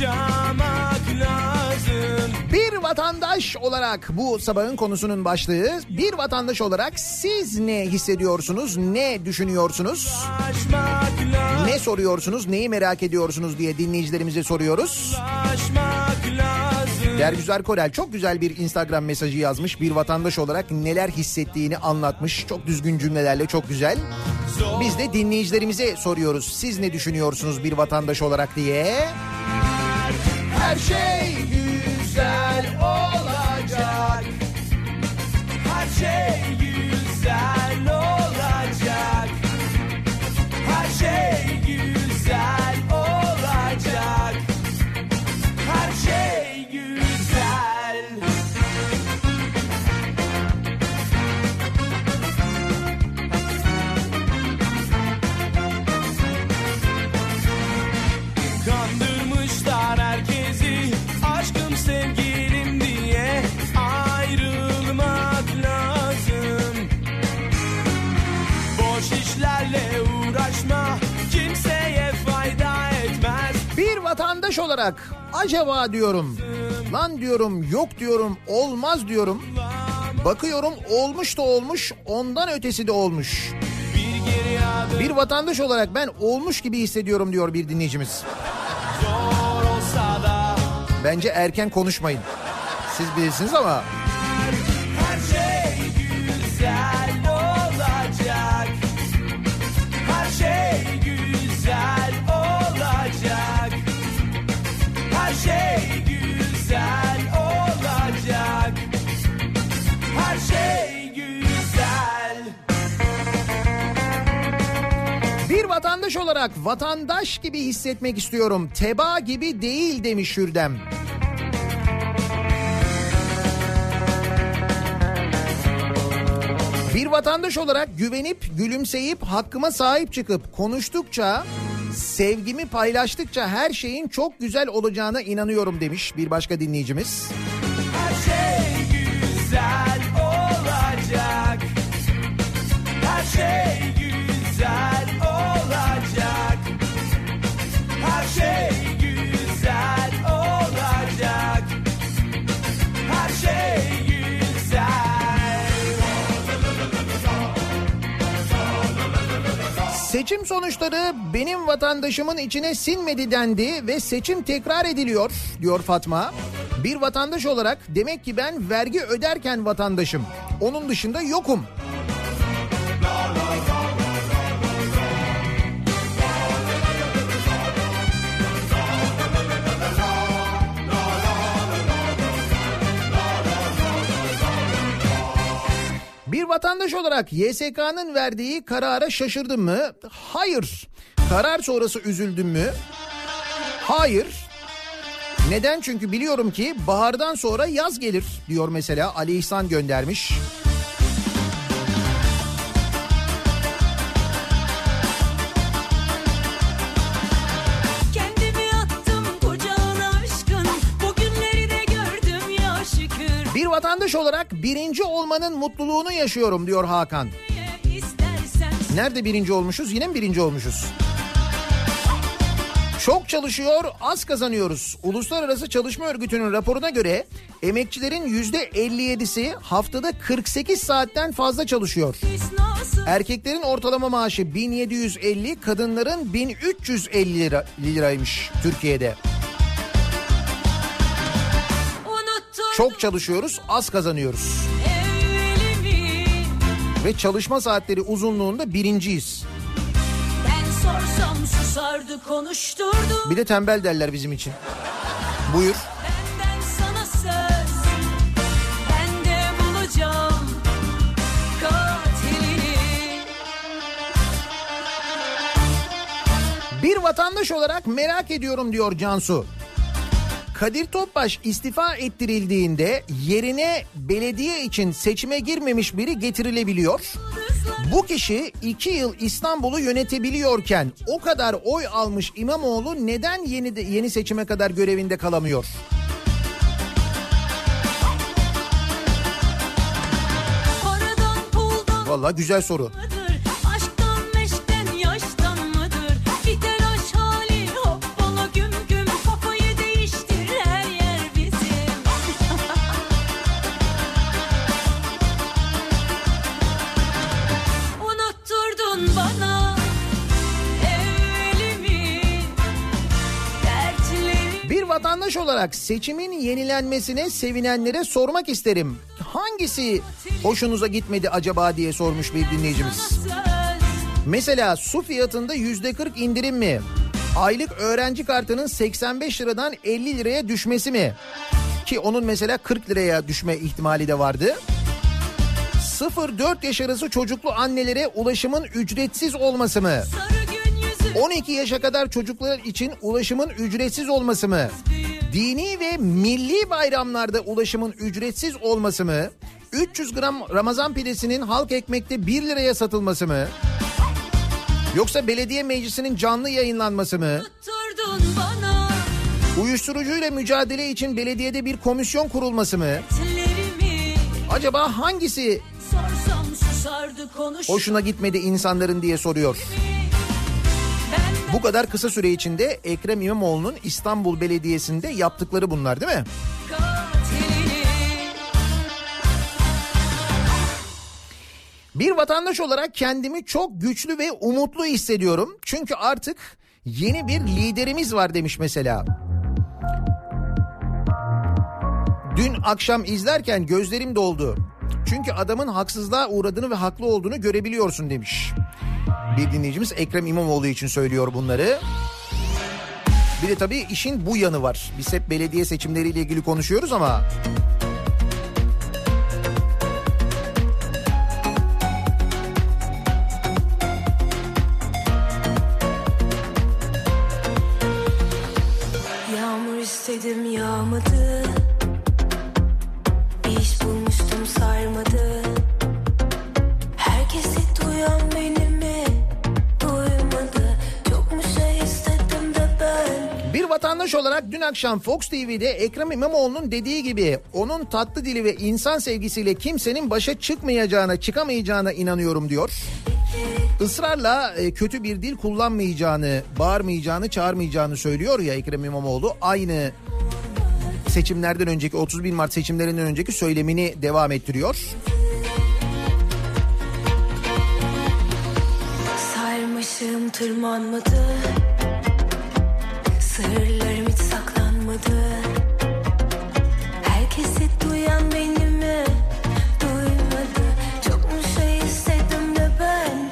Yaşamak lazım Bir vatandaş olarak bu sabahın konusunun başlığı. Bir vatandaş olarak siz ne hissediyorsunuz, ne düşünüyorsunuz, ne soruyorsunuz, neyi merak ediyorsunuz diye dinleyicilerimize soruyoruz. Dergüzar Korel çok güzel bir Instagram mesajı yazmış. Bir vatandaş olarak neler hissettiğini anlatmış. Çok düzgün cümlelerle çok güzel. Biz de dinleyicilerimize soruyoruz. Siz ne düşünüyorsunuz bir vatandaş olarak diye. Her şey güzel olacak. Her şey güzel olacak Her şey güzel olacak Her şey olarak acaba diyorum. Lan diyorum yok diyorum olmaz diyorum. Bakıyorum olmuş da olmuş ondan ötesi de olmuş. Bir vatandaş olarak ben olmuş gibi hissediyorum diyor bir dinleyicimiz. Bence erken konuşmayın. Siz bilirsiniz ama her şey güzel şey güzel olacak. Her şey güzel. bir vatandaş olarak vatandaş gibi hissetmek istiyorum. Teba gibi değil demiş Hürdem. Bir vatandaş olarak güvenip, gülümseyip, hakkıma sahip çıkıp konuştukça, sevgimi paylaştıkça her şeyin çok güzel olacağına inanıyorum demiş bir başka dinleyicimiz. Her şey güzel olacak. Her şey Seçim sonuçları benim vatandaşımın içine sinmedi dendi ve seçim tekrar ediliyor diyor Fatma. Bir vatandaş olarak demek ki ben vergi öderken vatandaşım. Onun dışında yokum. Vatandaş olarak YSK'nın verdiği karara şaşırdım mı? Hayır. Karar sonrası üzüldüm mü? Hayır. Neden? Çünkü biliyorum ki bahardan sonra yaz gelir diyor mesela Ali İhsan göndermiş. Vatandaş olarak birinci olmanın mutluluğunu yaşıyorum diyor Hakan. Nerede birinci olmuşuz? Yine mi birinci olmuşuz? Çok çalışıyor, az kazanıyoruz. Uluslararası Çalışma Örgütü'nün raporuna göre emekçilerin %57'si haftada 48 saatten fazla çalışıyor. Erkeklerin ortalama maaşı 1750, kadınların 1350 lira, liraymış Türkiye'de. unuttun Çok çalışıyoruz, az kazanıyoruz. Ve çalışma saatleri uzunluğunda birinciyiz. Susardı Bir de tembel derler bizim için. Buyur. Bir vatandaş olarak merak ediyorum diyor Cansu. Kadir Topbaş istifa ettirildiğinde yerine belediye için seçime girmemiş biri getirilebiliyor. Bu kişi iki yıl İstanbul'u yönetebiliyorken o kadar oy almış İmamoğlu neden yeni de, yeni seçime kadar görevinde kalamıyor? Vallahi güzel soru. Vatandaş olarak seçimin yenilenmesine sevinenlere sormak isterim. Hangisi hoşunuza gitmedi acaba diye sormuş bir dinleyicimiz. Mesela su fiyatında yüzde 40 indirim mi? Aylık öğrenci kartının 85 liradan 50 liraya düşmesi mi? Ki onun mesela 40 liraya düşme ihtimali de vardı. 0-4 yaş arası çocuklu annelere ulaşımın ücretsiz olması mı? Sarı 12 yaşa kadar çocuklar için ulaşımın ücretsiz olması mı? Dini ve milli bayramlarda ulaşımın ücretsiz olması mı? 300 gram Ramazan pidesinin halk ekmekte 1 liraya satılması mı? Yoksa belediye meclisinin canlı yayınlanması mı? Uyuşturucuyla mücadele için belediyede bir komisyon kurulması mı? Acaba hangisi hoşuna gitmedi insanların diye soruyor. Ben Bu kadar kısa süre içinde Ekrem İmamoğlu'nun İstanbul Belediyesi'nde yaptıkları bunlar değil mi? Bir vatandaş olarak kendimi çok güçlü ve umutlu hissediyorum. Çünkü artık yeni bir liderimiz var demiş mesela. Dün akşam izlerken gözlerim doldu. Çünkü adamın haksızlığa uğradığını ve haklı olduğunu görebiliyorsun demiş. Bir dinleyicimiz Ekrem İmamoğlu için söylüyor bunları. Bir de tabii işin bu yanı var. Biz hep belediye seçimleriyle ilgili konuşuyoruz ama istedim yağmadı vatandaş olarak dün akşam Fox TV'de Ekrem İmamoğlu'nun dediği gibi onun tatlı dili ve insan sevgisiyle kimsenin başa çıkmayacağına, çıkamayacağına inanıyorum diyor. Israrla e, kötü bir dil kullanmayacağını, bağırmayacağını, çağırmayacağını söylüyor ya Ekrem İmamoğlu. Aynı seçimlerden önceki 31 Mart seçimlerinden önceki söylemini devam ettiriyor. Sarmaşığım tırmanmadı Sırlarım hiç saklanmadı. Herkesi duyan beni mi duymadı. Çok mu şey istedim de ben?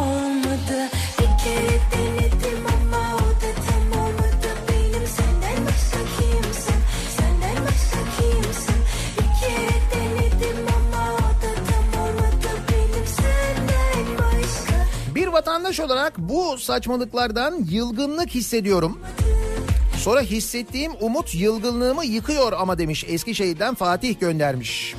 Olmadı. Bir kere denedim ama o da tam olmadı. Benim senden başka kimsin Senden başka kimsin Bir kere denedim ama o da tam olmadı. Benim senden başka Bir vatandaş olarak bu saçmalıklardan yılgınlık hissediyorum. Sonra hissettiğim umut yılgınlığımı yıkıyor ama demiş Eskişehir'den Fatih göndermiş.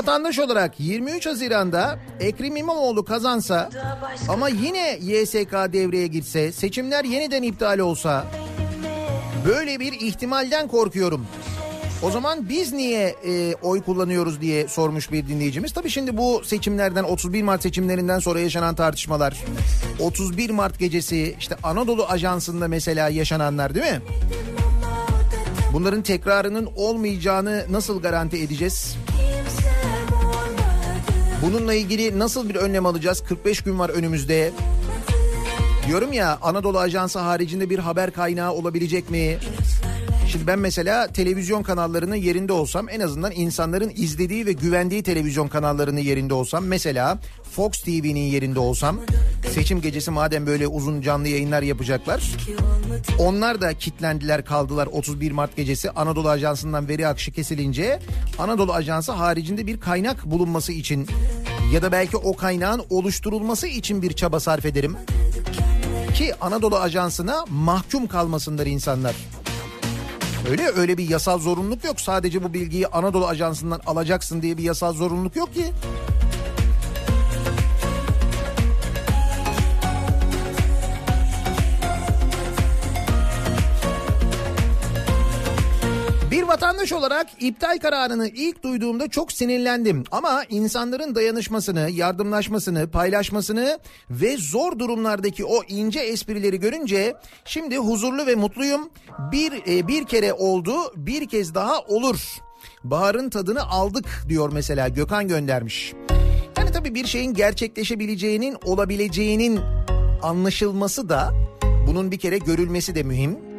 Vatandaş olarak 23 Haziran'da Ekrem İmamoğlu kazansa ama yine YSK devreye gitse, seçimler yeniden iptal olsa böyle bir ihtimalden korkuyorum. O zaman biz niye e, oy kullanıyoruz diye sormuş bir dinleyicimiz. Tabii şimdi bu seçimlerden 31 Mart seçimlerinden sonra yaşanan tartışmalar. 31 Mart gecesi işte Anadolu Ajansı'nda mesela yaşananlar değil mi? Bunların tekrarının olmayacağını nasıl garanti edeceğiz? Bununla ilgili nasıl bir önlem alacağız? 45 gün var önümüzde. Diyorum ya Anadolu Ajansı haricinde bir haber kaynağı olabilecek mi? Şimdi ben mesela televizyon kanallarının yerinde olsam en azından insanların izlediği ve güvendiği televizyon kanallarının yerinde olsam mesela Fox TV'nin yerinde olsam seçim gecesi madem böyle uzun canlı yayınlar yapacaklar onlar da kitlendiler kaldılar 31 Mart gecesi Anadolu Ajansı'ndan veri akışı kesilince Anadolu Ajansı haricinde bir kaynak bulunması için ya da belki o kaynağın oluşturulması için bir çaba sarf ederim ki Anadolu Ajansı'na mahkum kalmasınlar insanlar. Öyle öyle bir yasal zorunluluk yok. Sadece bu bilgiyi Anadolu Ajansı'ndan alacaksın diye bir yasal zorunluluk yok ki. Vatandaş olarak iptal kararını ilk duyduğumda çok sinirlendim. Ama insanların dayanışmasını, yardımlaşmasını, paylaşmasını ve zor durumlardaki o ince esprileri görünce şimdi huzurlu ve mutluyum. Bir e, bir kere oldu, bir kez daha olur. Baharın tadını aldık diyor mesela Gökhan göndermiş. Yani tabii bir şeyin gerçekleşebileceğinin, olabileceğinin anlaşılması da bunun bir kere görülmesi de mühim.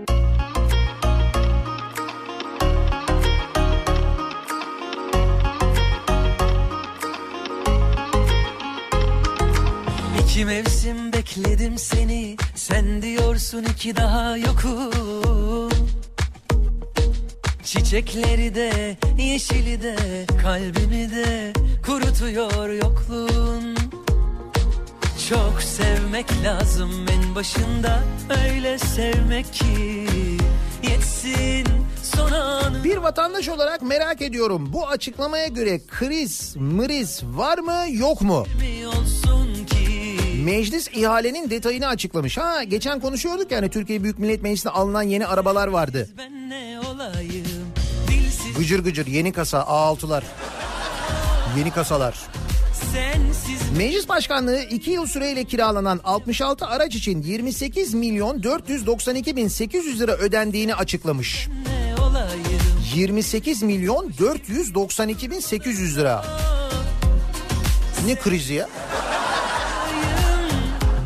İki mevsim bekledim seni Sen diyorsun iki daha yokum Çiçekleri de yeşili de Kalbimi de kurutuyor yokluğun Çok sevmek lazım en başında Öyle sevmek ki Yetsin son anı Bir vatandaş olarak merak ediyorum. Bu açıklamaya göre kriz, mriz var mı yok mu? olsun ki Meclis ihalenin detayını açıklamış. Ha geçen konuşuyorduk yani Türkiye Büyük Millet Meclisi'ne alınan yeni arabalar vardı. Olayım Gıcır gıcır yeni kasa A6'lar. Yeni kasalar. sensiz Meclis Başkanlığı 2 yıl süreyle kiralanan 66 araç için 28 milyon 492 bin 800 lira ödendiğini açıklamış. ne olayım 28 milyon 492 bin 800 lira. Ne krizi ya?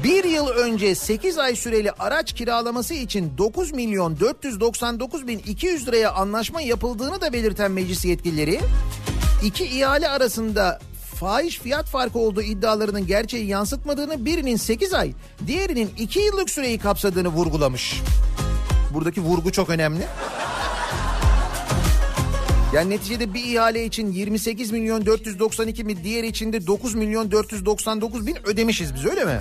Bir yıl önce 8 ay süreli araç kiralaması için 9 milyon 499 bin 200 liraya anlaşma yapıldığını da belirten meclis yetkilileri iki ihale arasında fahiş fiyat farkı olduğu iddialarının gerçeği yansıtmadığını birinin 8 ay diğerinin 2 yıllık süreyi kapsadığını vurgulamış. Buradaki vurgu çok önemli. Yani neticede bir ihale için 28 milyon 492 bin diğer için de 9 milyon 499 bin ödemişiz biz öyle mi?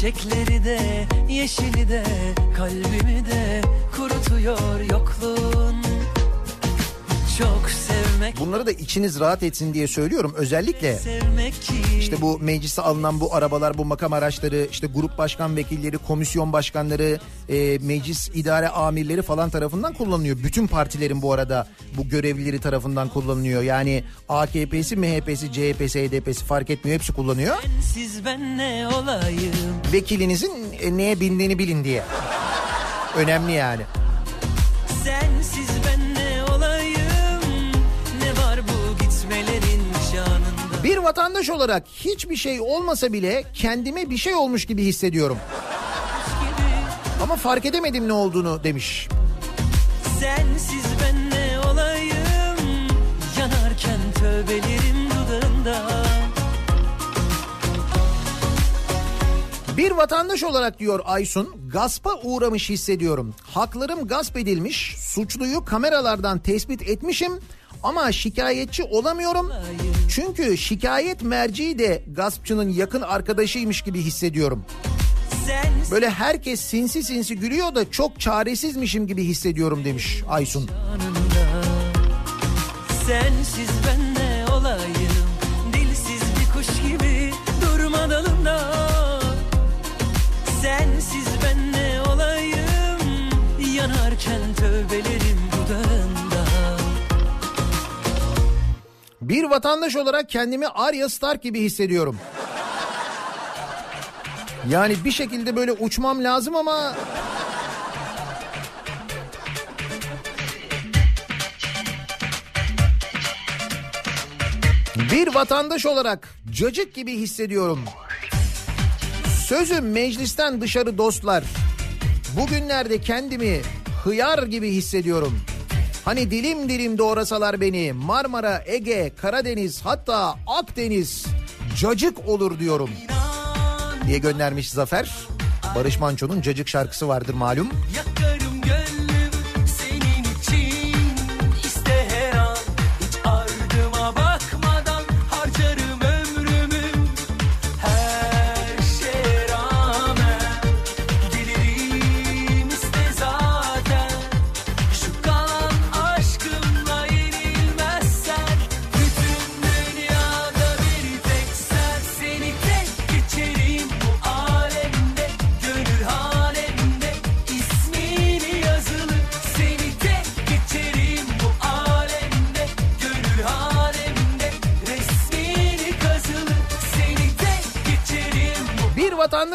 Çiçekleri de yeşili de kalbimi de kurutuyor yokluğun Bunları da içiniz rahat etsin diye söylüyorum özellikle. İşte bu meclise alınan bu arabalar, bu makam araçları, işte grup başkan vekilleri, komisyon başkanları, e, meclis idare amirleri falan tarafından kullanılıyor. Bütün partilerin bu arada bu görevlileri tarafından kullanılıyor. Yani AKP'si, MHP'si, CHP'si, HDP'si fark etmiyor. Hepsi kullanıyor. Sensiz ben ne olayım Vekilinizin e, neye bindiğini bilin diye. Önemli yani. Sensiz ben Bir vatandaş olarak hiçbir şey olmasa bile kendime bir şey olmuş gibi hissediyorum. Ama fark edemedim ne olduğunu demiş. Sensiz ben ne olayım Yanarken tövbelerim dudağında Bir vatandaş olarak diyor Aysun, gaspa uğramış hissediyorum. Haklarım gasp edilmiş, suçluyu kameralardan tespit etmişim ama şikayetçi olamıyorum. Çünkü şikayet merci de gaspçının yakın arkadaşıymış gibi hissediyorum. Böyle herkes sinsi sinsi gülüyor da çok çaresizmişim gibi hissediyorum demiş Aysun. Sensiz ben ne olayım Dilsiz bir kuş gibi durma dalında Sensiz ben ne olayım Yanarken tövbelerim Bir vatandaş olarak kendimi Arya Stark gibi hissediyorum. Yani bir şekilde böyle uçmam lazım ama Bir vatandaş olarak cacık gibi hissediyorum. Sözüm meclisten dışarı dostlar. Bugünlerde kendimi hıyar gibi hissediyorum. Hani dilim dilim doğrasalar beni Marmara, Ege, Karadeniz hatta Akdeniz cacık olur diyorum. Diye göndermiş Zafer. Barış Manço'nun cacık şarkısı vardır malum. Yakarım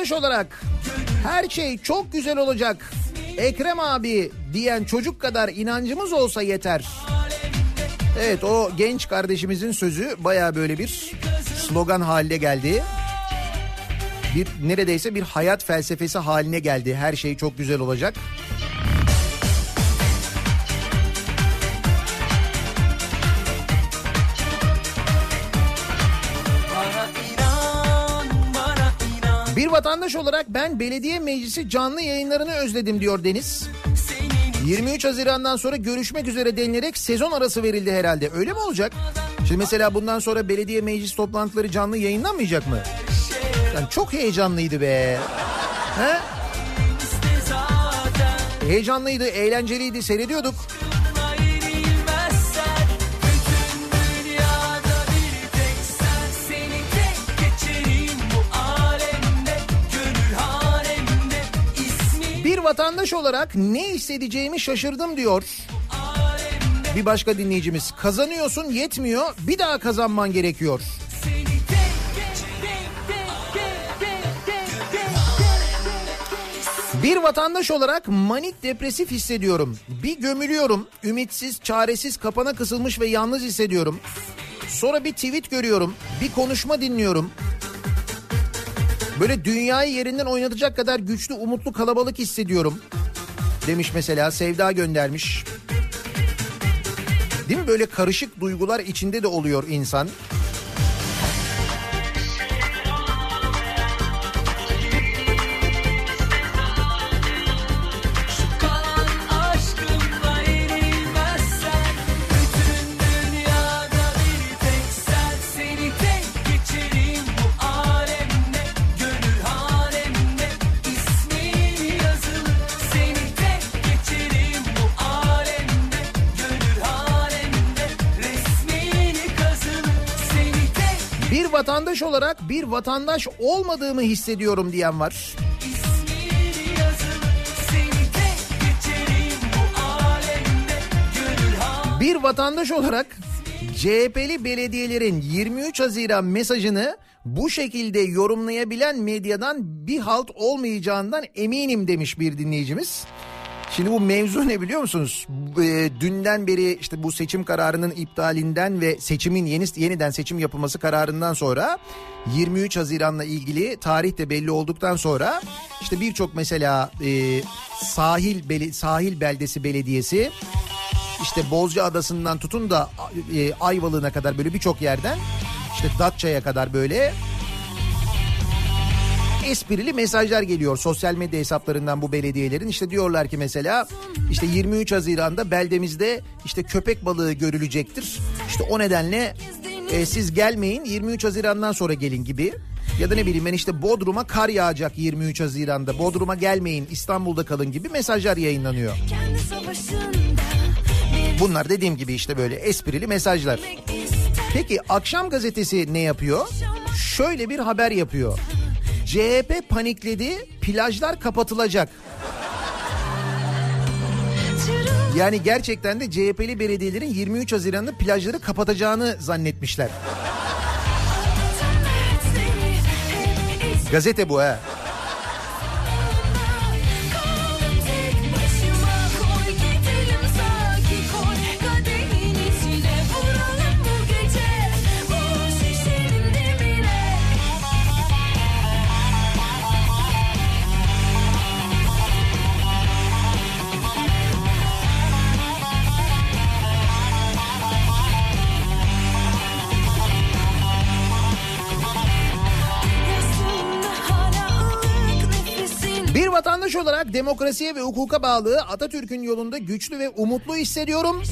Vatandaş olarak her şey çok güzel olacak. Ekrem abi diyen çocuk kadar inancımız olsa yeter. Evet o genç kardeşimizin sözü baya böyle bir slogan haline geldi. Bir neredeyse bir hayat felsefesi haline geldi. Her şey çok güzel olacak. Olarak ben belediye meclisi canlı yayınlarını özledim diyor Deniz. Senin 23 Haziran'dan sonra görüşmek üzere denilerek sezon arası verildi herhalde. Öyle mi olacak? Şimdi mesela bundan sonra belediye meclis toplantıları canlı yayınlanmayacak mı? Yani çok heyecanlıydı be. He? Heyecanlıydı, eğlenceliydi, seyrediyorduk. Vatandaş olarak ne hissedeceğimi şaşırdım diyor. Bir başka dinleyicimiz. Kazanıyorsun yetmiyor, bir daha kazanman gerekiyor. Bir vatandaş olarak manik depresif hissediyorum. Bir gömülüyorum. Ümitsiz, çaresiz, kapana kısılmış ve yalnız hissediyorum. Sonra bir tweet görüyorum. Bir konuşma dinliyorum. Böyle dünyayı yerinden oynatacak kadar güçlü, umutlu kalabalık hissediyorum. Demiş mesela Sevda göndermiş. Değil mi böyle karışık duygular içinde de oluyor insan. Vatandaş olarak bir vatandaş olmadığımı hissediyorum diyen var. Bir vatandaş olarak CHP'li belediyelerin 23 Haziran mesajını bu şekilde yorumlayabilen medyadan bir halt olmayacağından eminim demiş bir dinleyicimiz. Şimdi bu mevzu ne biliyor musunuz? E, dünden beri işte bu seçim kararının iptalinden ve seçimin yeni yeniden seçim yapılması kararından sonra 23 Haziran'la ilgili tarih de belli olduktan sonra işte birçok mesela e, sahil beli, sahil beldesi belediyesi işte Bozca Adası'ndan tutun da e, Ayvalık'a kadar böyle birçok yerden işte Datça'ya kadar böyle esprili mesajlar geliyor sosyal medya hesaplarından bu belediyelerin. İşte diyorlar ki mesela işte 23 Haziran'da beldemizde işte köpek balığı görülecektir. İşte o nedenle e, siz gelmeyin 23 Haziran'dan sonra gelin gibi. Ya da ne bileyim ben işte Bodrum'a kar yağacak 23 Haziran'da. Bodrum'a gelmeyin İstanbul'da kalın gibi mesajlar yayınlanıyor. Bunlar dediğim gibi işte böyle esprili mesajlar. Peki akşam gazetesi ne yapıyor? Şöyle bir haber yapıyor. CHP panikledi, plajlar kapatılacak. Yani gerçekten de CHP'li belediyelerin 23 Haziran'da plajları kapatacağını zannetmişler. Gazete bu ha. Bir vatandaş olarak demokrasiye ve hukuka bağlı Atatürk'ün yolunda güçlü ve umutlu hissediyorum.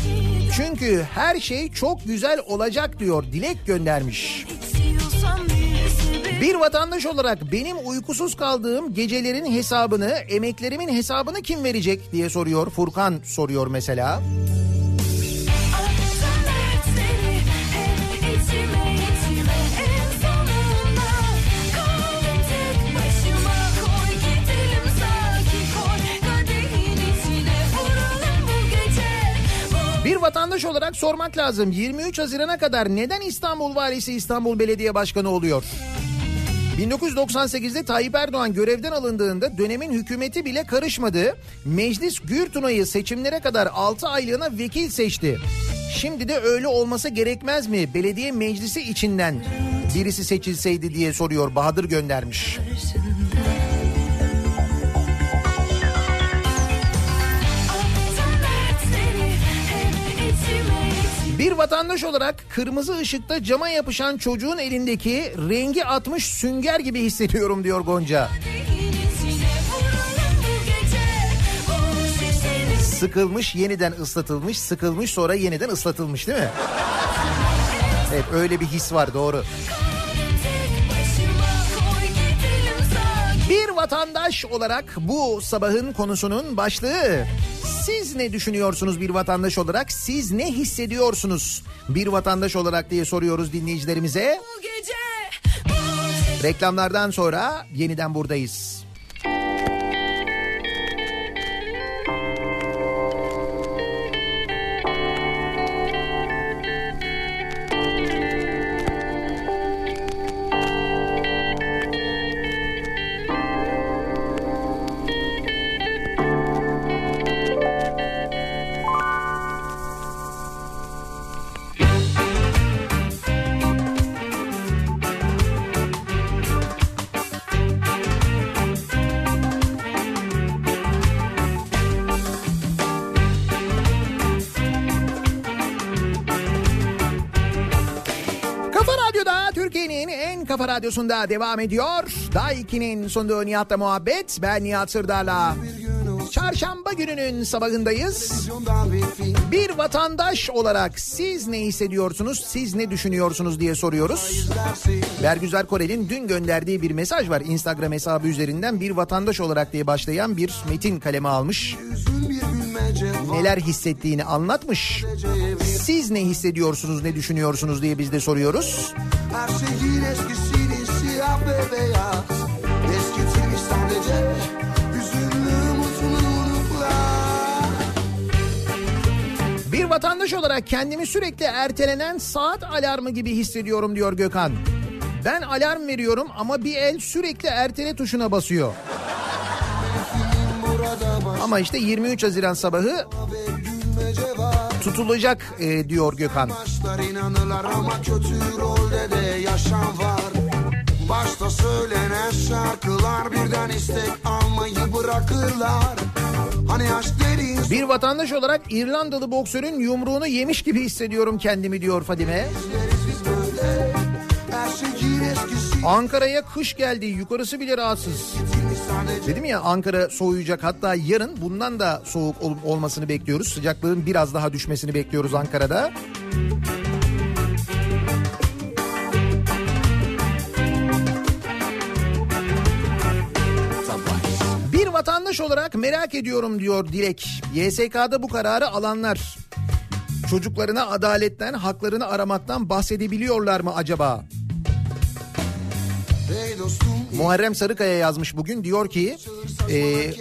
Çünkü her şey çok güzel olacak diyor dilek göndermiş. Bir vatandaş olarak benim uykusuz kaldığım gecelerin hesabını, emeklerimin hesabını kim verecek diye soruyor. Furkan soruyor mesela. Bir vatandaş olarak sormak lazım. 23 Haziran'a kadar neden İstanbul Valisi İstanbul Belediye Başkanı oluyor? 1998'de Tayyip Erdoğan görevden alındığında dönemin hükümeti bile karışmadı. Meclis Gürtunay'ı seçimlere kadar 6 aylığına vekil seçti. Şimdi de öyle olması gerekmez mi? Belediye meclisi içinden birisi seçilseydi diye soruyor Bahadır göndermiş. Bir vatandaş olarak kırmızı ışıkta cama yapışan çocuğun elindeki rengi atmış sünger gibi hissediyorum diyor Gonca. Sıkılmış yeniden ıslatılmış, sıkılmış sonra yeniden ıslatılmış değil mi? Evet öyle bir his var doğru. Bir vatandaş olarak bu sabahın konusunun başlığı siz ne düşünüyorsunuz bir vatandaş olarak? Siz ne hissediyorsunuz bir vatandaş olarak diye soruyoruz dinleyicilerimize. Reklamlardan sonra yeniden buradayız. Radyosunda devam ediyor. Daha 2'nin sunduğu Nihat'la muhabbet. Ben Nihat Sırdar'la. Çarşamba gününün sabahındayız. Bir vatandaş olarak siz ne hissediyorsunuz, siz ne düşünüyorsunuz diye soruyoruz. Bergüzar Korel'in dün gönderdiği bir mesaj var. Instagram hesabı üzerinden bir vatandaş olarak diye başlayan bir metin kaleme almış. Neler hissettiğini anlatmış. Siz ne hissediyorsunuz, ne düşünüyorsunuz diye biz de soruyoruz. Her şeyin sadece mutluluklar Bir vatandaş olarak kendimi sürekli ertelenen saat alarmı gibi hissediyorum diyor Gökhan. Ben alarm veriyorum ama bir el sürekli ertele tuşuna basıyor. Ama işte 23 Haziran sabahı tutulacak e, diyor Gökhan. Başlar ama kötü rolde de yaşam var Başta söylenen şarkılar birden istek almayı bırakırlar Hani derin Bir vatandaş olarak İrlandalı boksörün yumruğunu yemiş gibi hissediyorum kendimi diyor Fadime. Ankara'ya kış geldi yukarısı bile rahatsız. Dedim ya Ankara soğuyacak hatta yarın bundan da soğuk ol- olmasını bekliyoruz. Sıcaklığın biraz daha düşmesini bekliyoruz Ankara'da. Vatandaş olarak merak ediyorum diyor Dilek. YSK'da bu kararı alanlar. Çocuklarına adaletten, haklarını aramaktan bahsedebiliyorlar mı acaba? Hey dostum Muharrem Sarıkaya yazmış bugün diyor ki e,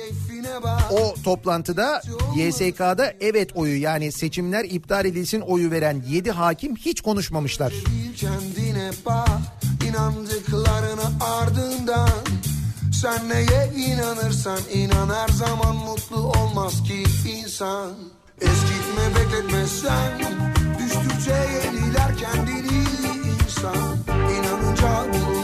o toplantıda YSK'da evet oyu yani seçimler iptal edilsin oyu veren 7 hakim hiç konuşmamışlar. Kendine bak inandıklarını ardından Sen neye inanırsan inan her zaman mutlu olmaz ki insan. Eskitme bekletme sen Düştükçe yeniler kendini insan. İnanınca bulunur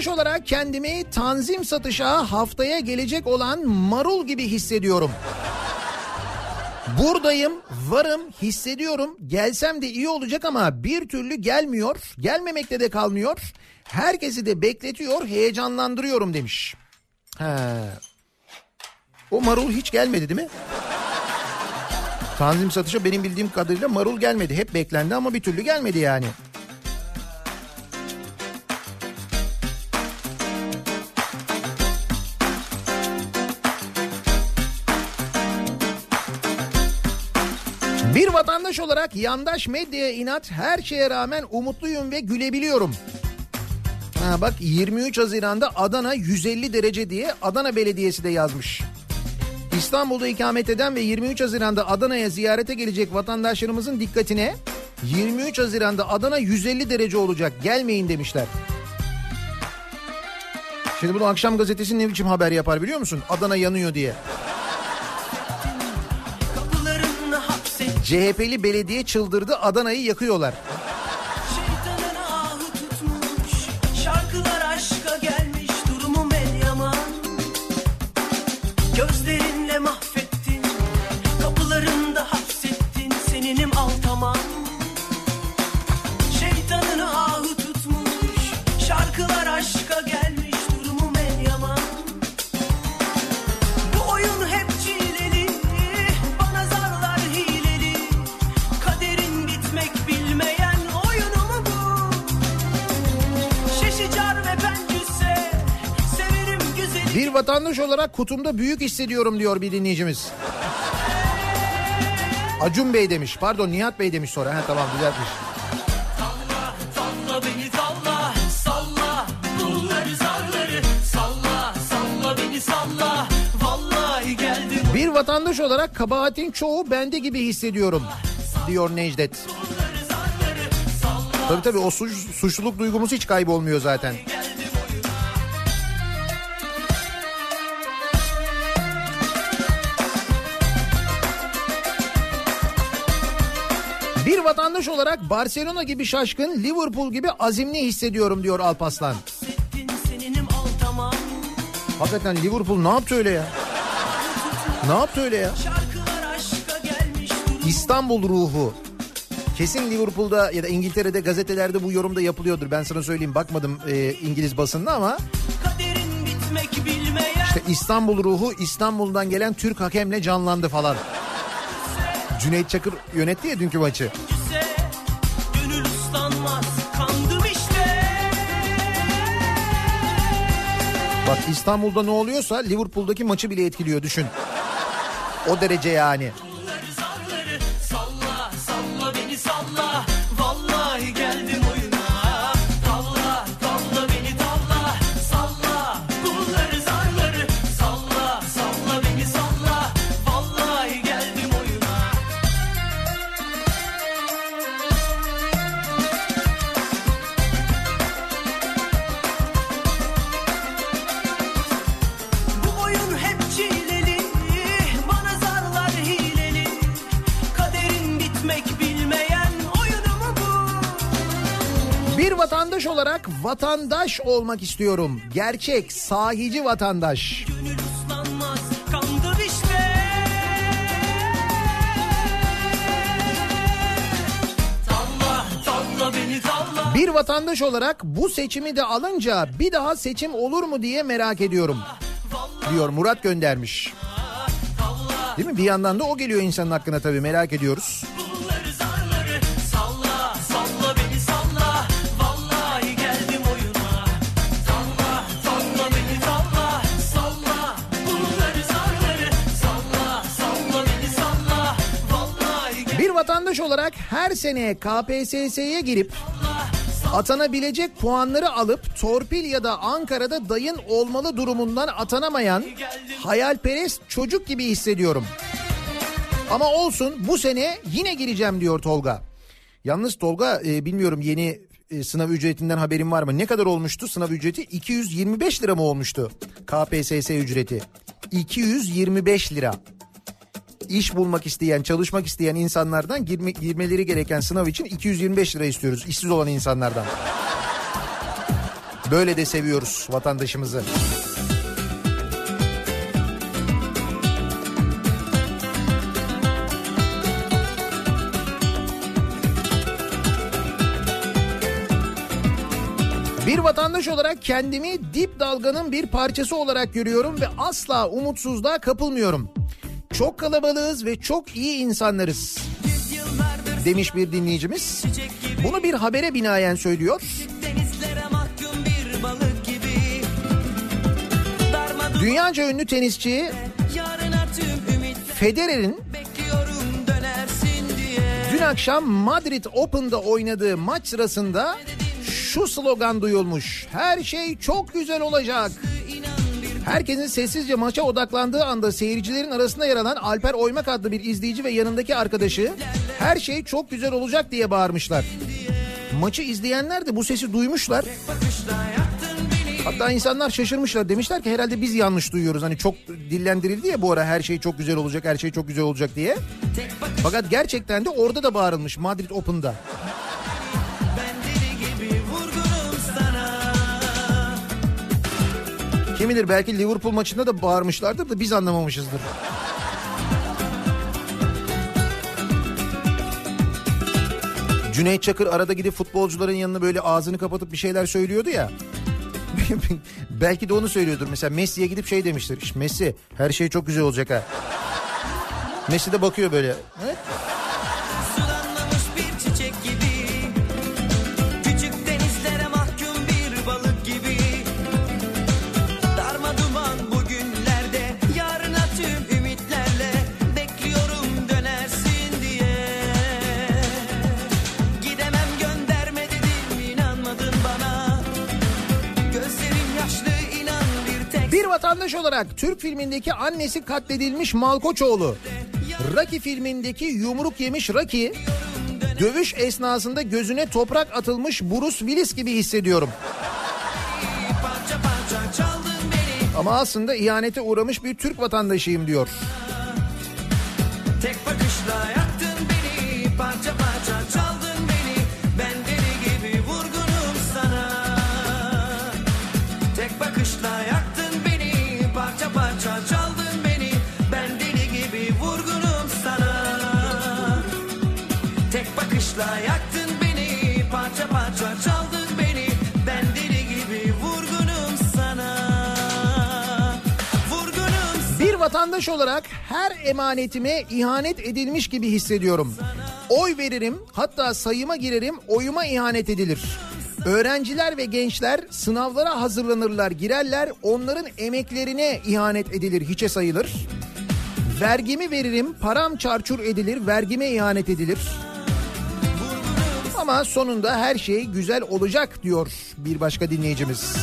vatandaş olarak kendimi tanzim satışa haftaya gelecek olan marul gibi hissediyorum. Buradayım, varım, hissediyorum. Gelsem de iyi olacak ama bir türlü gelmiyor. Gelmemekte de kalmıyor. Herkesi de bekletiyor, heyecanlandırıyorum demiş. He. O marul hiç gelmedi değil mi? Tanzim satışa benim bildiğim kadarıyla marul gelmedi. Hep beklendi ama bir türlü gelmedi yani. Bir vatandaş olarak yandaş medyaya inat her şeye rağmen umutluyum ve gülebiliyorum. Ha bak 23 Haziran'da Adana 150 derece diye Adana Belediyesi de yazmış. İstanbul'da ikamet eden ve 23 Haziran'da Adana'ya ziyarete gelecek vatandaşlarımızın dikkatine 23 Haziran'da Adana 150 derece olacak gelmeyin demişler. Şimdi bunu akşam gazetesi ne biçim haber yapar biliyor musun? Adana yanıyor diye. CHP'li belediye çıldırdı Adana'yı yakıyorlar. Vatandaş olarak kutumda büyük hissediyorum diyor bir dinleyicimiz. Acun Bey demiş. Pardon Nihat Bey demiş sonra. Ha tamam düzeltmiş. Bir vatandaş olarak kabahatin çoğu bende gibi hissediyorum diyor Necdet. Tabii tabii o suç, suçluluk duygumuz hiç kaybolmuyor zaten. Bir vatandaş olarak Barcelona gibi şaşkın, Liverpool gibi azimli hissediyorum diyor Alpaslan. Hakikaten Liverpool ne yaptı öyle ya? Ne yaptı öyle ya? İstanbul ruhu. Kesin Liverpool'da ya da İngiltere'de gazetelerde bu yorumda yapılıyordur. Ben sana söyleyeyim bakmadım e, İngiliz basında ama işte İstanbul ruhu İstanbul'dan gelen Türk hakemle canlandı falan. Cüneyt Çakır yönetti ya dünkü maçı. Bak İstanbul'da ne oluyorsa Liverpool'daki maçı bile etkiliyor düşün. O derece yani. Vatandaş olarak vatandaş olmak istiyorum. Gerçek, sahici vatandaş. Gönül uslanmaz kandım işte Tavla tavla beni tavla Bir vatandaş olarak bu seçimi de alınca bir daha seçim olur mu diye merak ediyorum. diyor Murat göndermiş. Değil mi? Bir yandan da o geliyor insanın hakkına tabii merak ediyoruz. Vatandaş olarak her sene KPSS'ye girip atanabilecek puanları alıp torpil ya da Ankara'da dayın olmalı durumundan atanamayan hayalperest çocuk gibi hissediyorum. Ama olsun bu sene yine gireceğim diyor Tolga. Yalnız Tolga e, bilmiyorum yeni e, sınav ücretinden haberin var mı? Ne kadar olmuştu sınav ücreti? 225 lira mı olmuştu KPSS ücreti? 225 lira. İş bulmak isteyen, çalışmak isteyen insanlardan girme, girmeleri gereken sınav için 225 lira istiyoruz. işsiz olan insanlardan. Böyle de seviyoruz vatandaşımızı. Bir vatandaş olarak kendimi dip dalganın bir parçası olarak görüyorum ve asla umutsuzluğa kapılmıyorum. Çok kalabalığız ve çok iyi insanlarız. Demiş bir dinleyicimiz. Bunu bir habere binaen söylüyor. Dünyaca ünlü tenisçi Federer'in dün akşam Madrid Open'da oynadığı maç sırasında şu slogan duyulmuş. Her şey çok güzel olacak. Herkesin sessizce maça odaklandığı anda seyircilerin arasında yer alan Alper Oymak adlı bir izleyici ve yanındaki arkadaşı her şey çok güzel olacak diye bağırmışlar. Maçı izleyenler de bu sesi duymuşlar. Hatta insanlar şaşırmışlar demişler ki herhalde biz yanlış duyuyoruz. Hani çok dillendirildi ya bu ara her şey çok güzel olacak her şey çok güzel olacak diye. Fakat gerçekten de orada da bağırılmış Madrid Open'da. Kim bilir belki Liverpool maçında da bağırmışlardır da biz anlamamışızdır. Cüneyt Çakır arada gidip futbolcuların yanına böyle ağzını kapatıp bir şeyler söylüyordu ya. belki de onu söylüyordur. Mesela Messi'ye gidip şey demiştir. İşte Messi her şey çok güzel olacak ha. Messi de bakıyor böyle. Evet. Vatandaş olarak Türk filmindeki annesi katledilmiş Malkoçoğlu, Rocky filmindeki yumruk yemiş Rocky, dövüş esnasında gözüne toprak atılmış Bruce Willis gibi hissediyorum. Ama aslında ihanete uğramış bir Türk vatandaşıyım diyor. Tek Bakışla yaktın beni parça parça çaldın beni ben deli gibi vurgunum sana Vurgunum Bir vatandaş olarak her emanetime ihanet edilmiş gibi hissediyorum. Oy veririm hatta sayıma girerim oyuma ihanet edilir. Öğrenciler ve gençler sınavlara hazırlanırlar girerler onların emeklerine ihanet edilir hiçe sayılır. Vergimi veririm param çarçur edilir vergime ihanet edilir. Ama sonunda her şey güzel olacak diyor bir başka dinleyicimiz.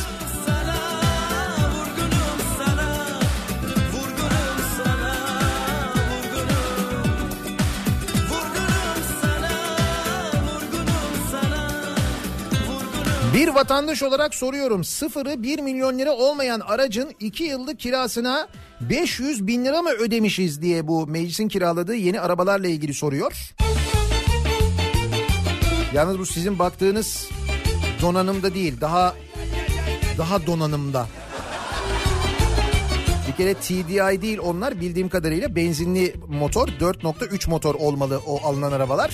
Bir vatandaş olarak soruyorum sıfırı 1 milyon lira olmayan aracın 2 yıllık kirasına 500 bin lira mı ödemişiz diye bu meclisin kiraladığı yeni arabalarla ilgili soruyor. Yalnız bu sizin baktığınız donanımda değil daha daha donanımda. Bir kere TDI değil onlar bildiğim kadarıyla benzinli motor 4.3 motor olmalı o alınan arabalar.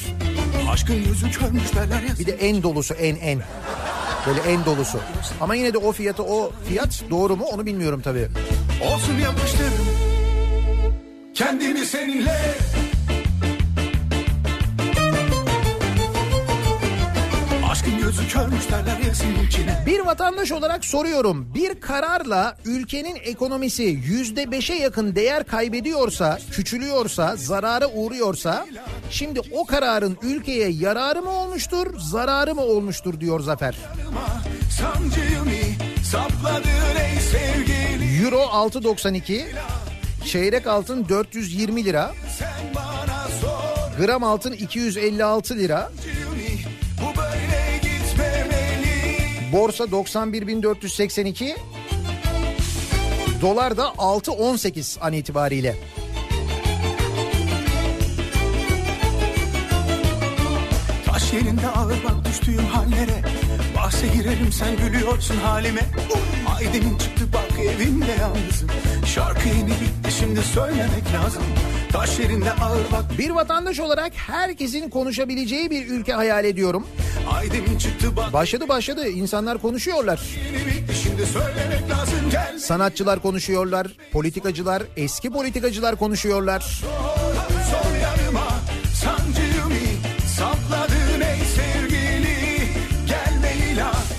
Aşkın yüzü körmüş beler ya. Bir de en dolusu en en. Böyle en dolusu. Ama yine de o fiyatı o fiyat doğru mu onu bilmiyorum tabii. Olsun yapıştırırım Kendimi seninle Aşkın gözü körmüş derler ya seninkine Bir vatandaş olarak soruyorum. Bir kararla ülkenin ekonomisi yüzde beşe yakın değer kaybediyorsa, küçülüyorsa, zarara uğruyorsa şimdi o kararın ülkeye yararı mı olmuştur, zararı mı olmuştur diyor Zafer. Euro 6.92, çeyrek altın 420 lira, gram altın 256 lira, borsa 91.482, dolar da 6.18 an itibariyle. Taş yerinde ağır bak düştüğüm hallere. Bahse girerim sen gülüyorsun halime. Aydın çıktı bak evimde yalnızım. Şarkı yeni bitti şimdi söylemek lazım Taş yerinde ağır bak. Bir vatandaş olarak herkesin konuşabileceği bir ülke hayal ediyorum. Aydın çıktı bak. Başladı başladı. İnsanlar konuşuyorlar. lazım. Sanatçılar konuşuyorlar, politikacılar, eski politikacılar konuşuyorlar. sol yanıma sapladın ey sevgili?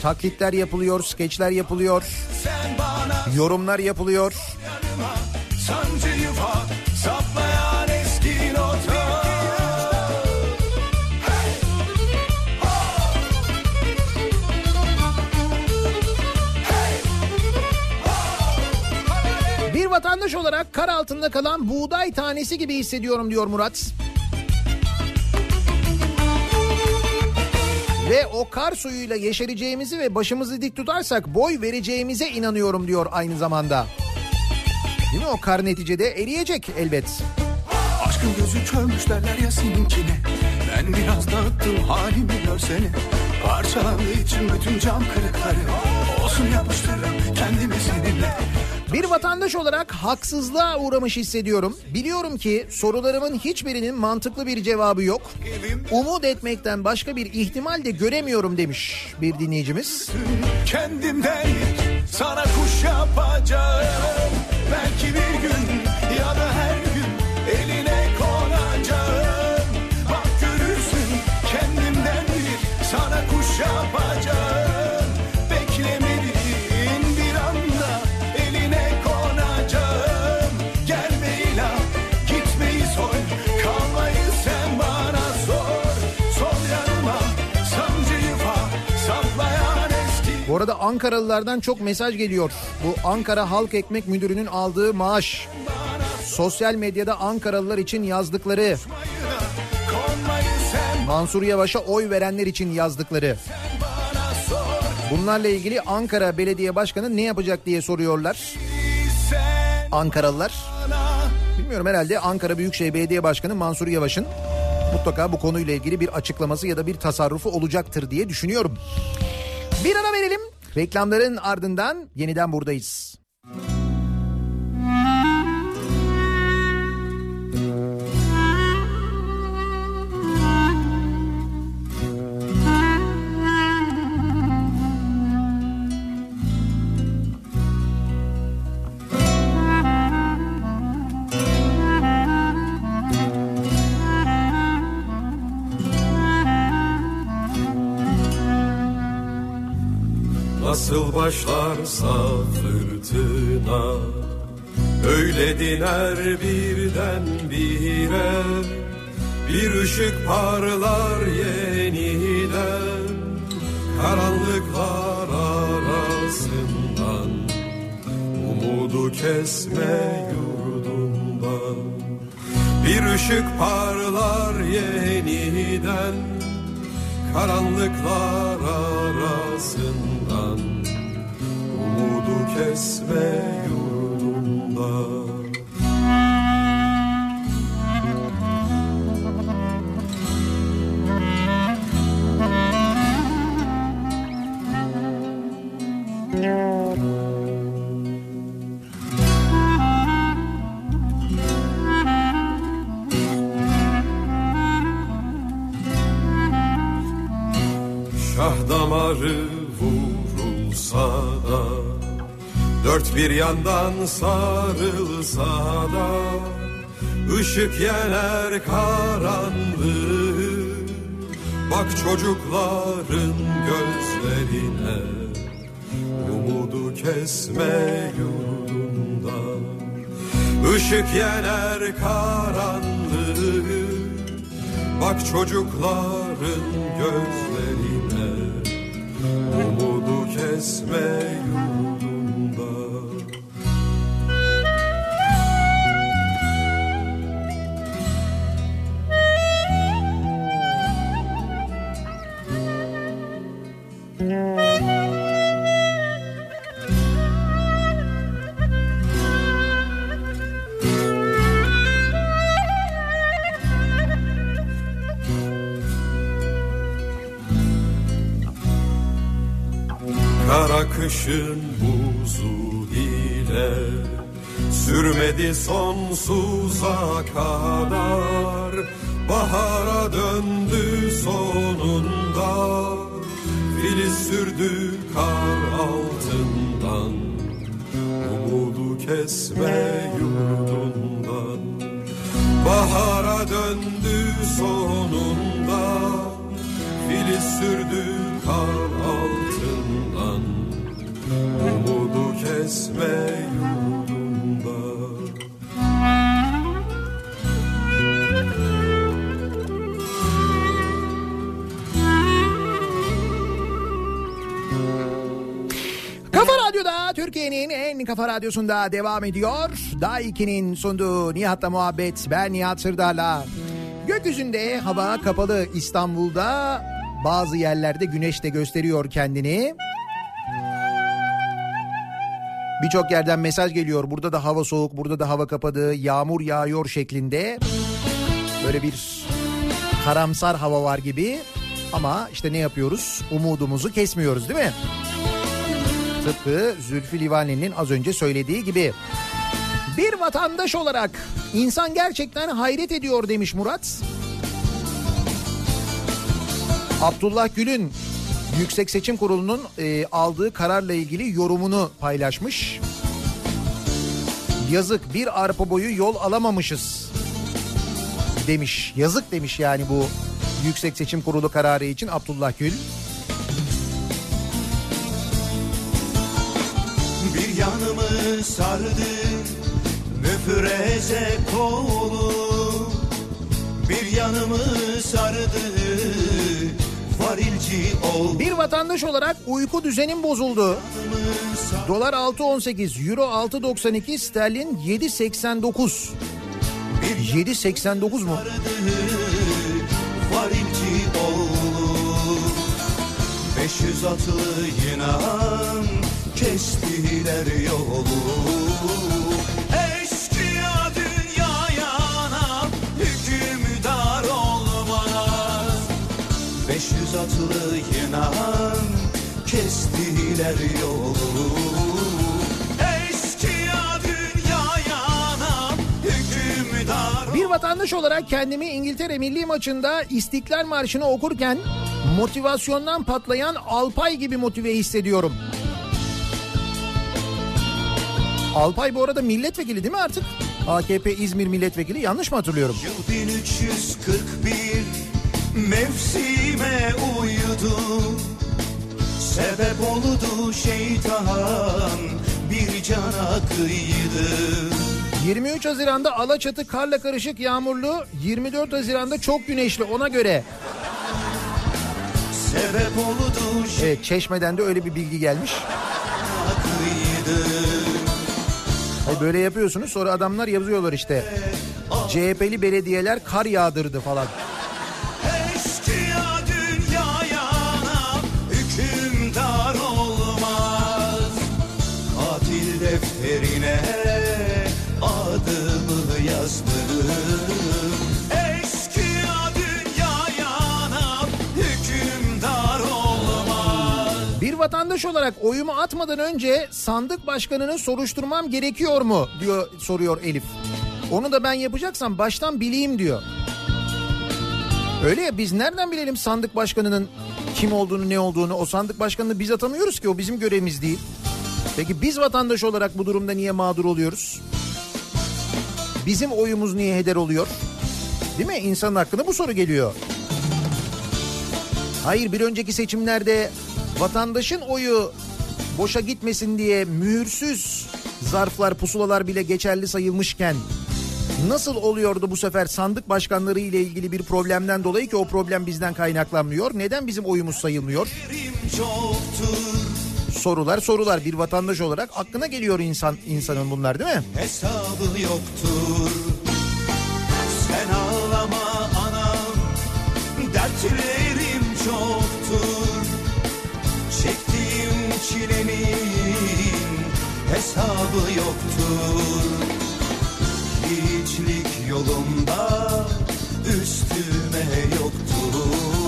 Taklitler yapılıyor, skeçler yapılıyor, yorumlar yapılıyor. Sancıyı fa vatandaş olarak kar altında kalan buğday tanesi gibi hissediyorum diyor Murat. Ve o kar suyuyla yeşereceğimizi ve başımızı dik tutarsak boy vereceğimize inanıyorum diyor aynı zamanda. Değil mi o kar neticede eriyecek elbet. Aşkın gözü körmüş derler ya seninkine Ben biraz dağıttım halimi görsene Parçalandığı için bütün cam kırıkları Olsun yapıştırırım kendimi seninle Bir vatandaş olarak haksızlığa uğramış hissediyorum. Biliyorum ki sorularımın hiçbirinin mantıklı bir cevabı yok. Umut etmekten başka bir ihtimal de göremiyorum demiş bir dinleyicimiz. Kendimden sana kuş yapacağım Belki bir gün Ankaralılardan çok mesaj geliyor. Bu Ankara Halk Ekmek Müdürü'nün aldığı maaş. Sosyal medyada Ankaralılar için yazdıkları. Mansur Yavaş'a oy verenler için yazdıkları. Bunlarla ilgili Ankara Belediye Başkanı ne yapacak diye soruyorlar Ankaralılar. Bilmiyorum herhalde Ankara Büyükşehir Belediye Başkanı Mansur Yavaş'ın mutlaka bu konuyla ilgili bir açıklaması ya da bir tasarrufu olacaktır diye düşünüyorum. Bir ara verelim. Reklamların ardından yeniden buradayız. Nasıl başlarsa fırtına Öyle diner birden bire. Bir ışık parlar yeniden Karanlıklar arasından. Umudu kesme yurdundan Bir ışık parlar yeniden Karanlıklar arasından Umudu kesme yurdunda Şah damarı Dört bir yandan sarılsa da ışık yener karanlığı. Bak çocukların gözlerine Umudu kesme yurdunda Işık yener karanlığı. Bak çocukların gözlerine Umudu kesme yurdunda kışın buzu ile Sürmedi sonsuza kadar. Bahara döndü sonunda. Filiz sürdü kar altından. Umudu kesme yurdundan. Bahara döndü sonunda. Filiz sürdü kar altından Umudu kesme Kafa Radyo'da Türkiye'nin en kafa radyosunda devam ediyor. Daha 2'nin sunduğu Nihat'la muhabbet ben Nihat Sırdar'la. Gökyüzünde hava kapalı İstanbul'da bazı yerlerde güneş de gösteriyor kendini. Birçok yerden mesaj geliyor. Burada da hava soğuk, burada da hava kapadı, yağmur yağıyor şeklinde. Böyle bir karamsar hava var gibi. Ama işte ne yapıyoruz? Umudumuzu kesmiyoruz değil mi? Tıpkı Zülfü Livaneli'nin az önce söylediği gibi. Bir vatandaş olarak insan gerçekten hayret ediyor demiş Murat. Abdullah Gül'ün Yüksek Seçim Kurulu'nun e, aldığı kararla ilgili yorumunu paylaşmış. Yazık bir arpa boyu yol alamamışız demiş. Yazık demiş yani bu Yüksek Seçim Kurulu kararı için Abdullah Gül. Bir yanımı sardı müfreze kolu Bir yanımı sardı Bir vatandaş olarak uyku düzenim bozuldu. Dolar 6.18, Euro 6.92, sterlin 7.89. 7.89 mu? varilci ol 500 atlı inan kestiler yolu kestiler yolu Eşkıya hükümdar Bir vatandaş olarak kendimi İngiltere milli maçında İstiklal Marşı'nı okurken motivasyondan patlayan Alpay gibi motive hissediyorum. Alpay bu arada milletvekili değil mi artık? AKP İzmir milletvekili yanlış mı hatırlıyorum? Yıl 1341 mevsime uyudu Sebep oldu şeytan bir cana kıydı 23 Haziran'da Alaçatı karla karışık yağmurlu, 24 Haziran'da çok güneşli ona göre. Sebep oldu Evet Çeşme'den de öyle bir bilgi gelmiş. Hayır, böyle yapıyorsunuz sonra adamlar yazıyorlar işte. CHP'li belediyeler kar yağdırdı falan. Defterine adımı yazdım Bir vatandaş olarak oyumu atmadan önce sandık başkanını soruşturmam gerekiyor mu diyor soruyor Elif. Onu da ben yapacaksam baştan bileyim diyor. Öyle ya biz nereden bilelim sandık başkanının kim olduğunu ne olduğunu o sandık başkanını biz atamıyoruz ki o bizim görevimiz değil. Peki biz vatandaş olarak bu durumda niye mağdur oluyoruz? Bizim oyumuz niye heder oluyor? Değil mi? İnsanın hakkında bu soru geliyor. Hayır bir önceki seçimlerde vatandaşın oyu boşa gitmesin diye mühürsüz zarflar pusulalar bile geçerli sayılmışken nasıl oluyordu bu sefer sandık başkanları ile ilgili bir problemden dolayı ki o problem bizden kaynaklanmıyor. Neden bizim oyumuz sayılmıyor? Sorular sorular bir vatandaş olarak aklına geliyor insan insanın bunlar değil mi? hesabı yoktur. Sen ağlama anam dertlerim çoktur. Çektiğim çilemin hesabı yoktur. Hiçlik yolumda üstüme yoktur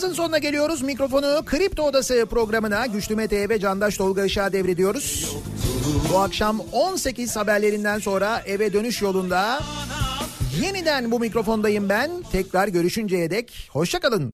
yayınımızın sonuna geliyoruz. Mikrofonu Kripto Odası programına Güçlü Mete ve Candaş Tolga Işık'a devrediyoruz. Bu akşam 18 haberlerinden sonra eve dönüş yolunda yeniden bu mikrofondayım ben. Tekrar görüşünceye dek hoşçakalın.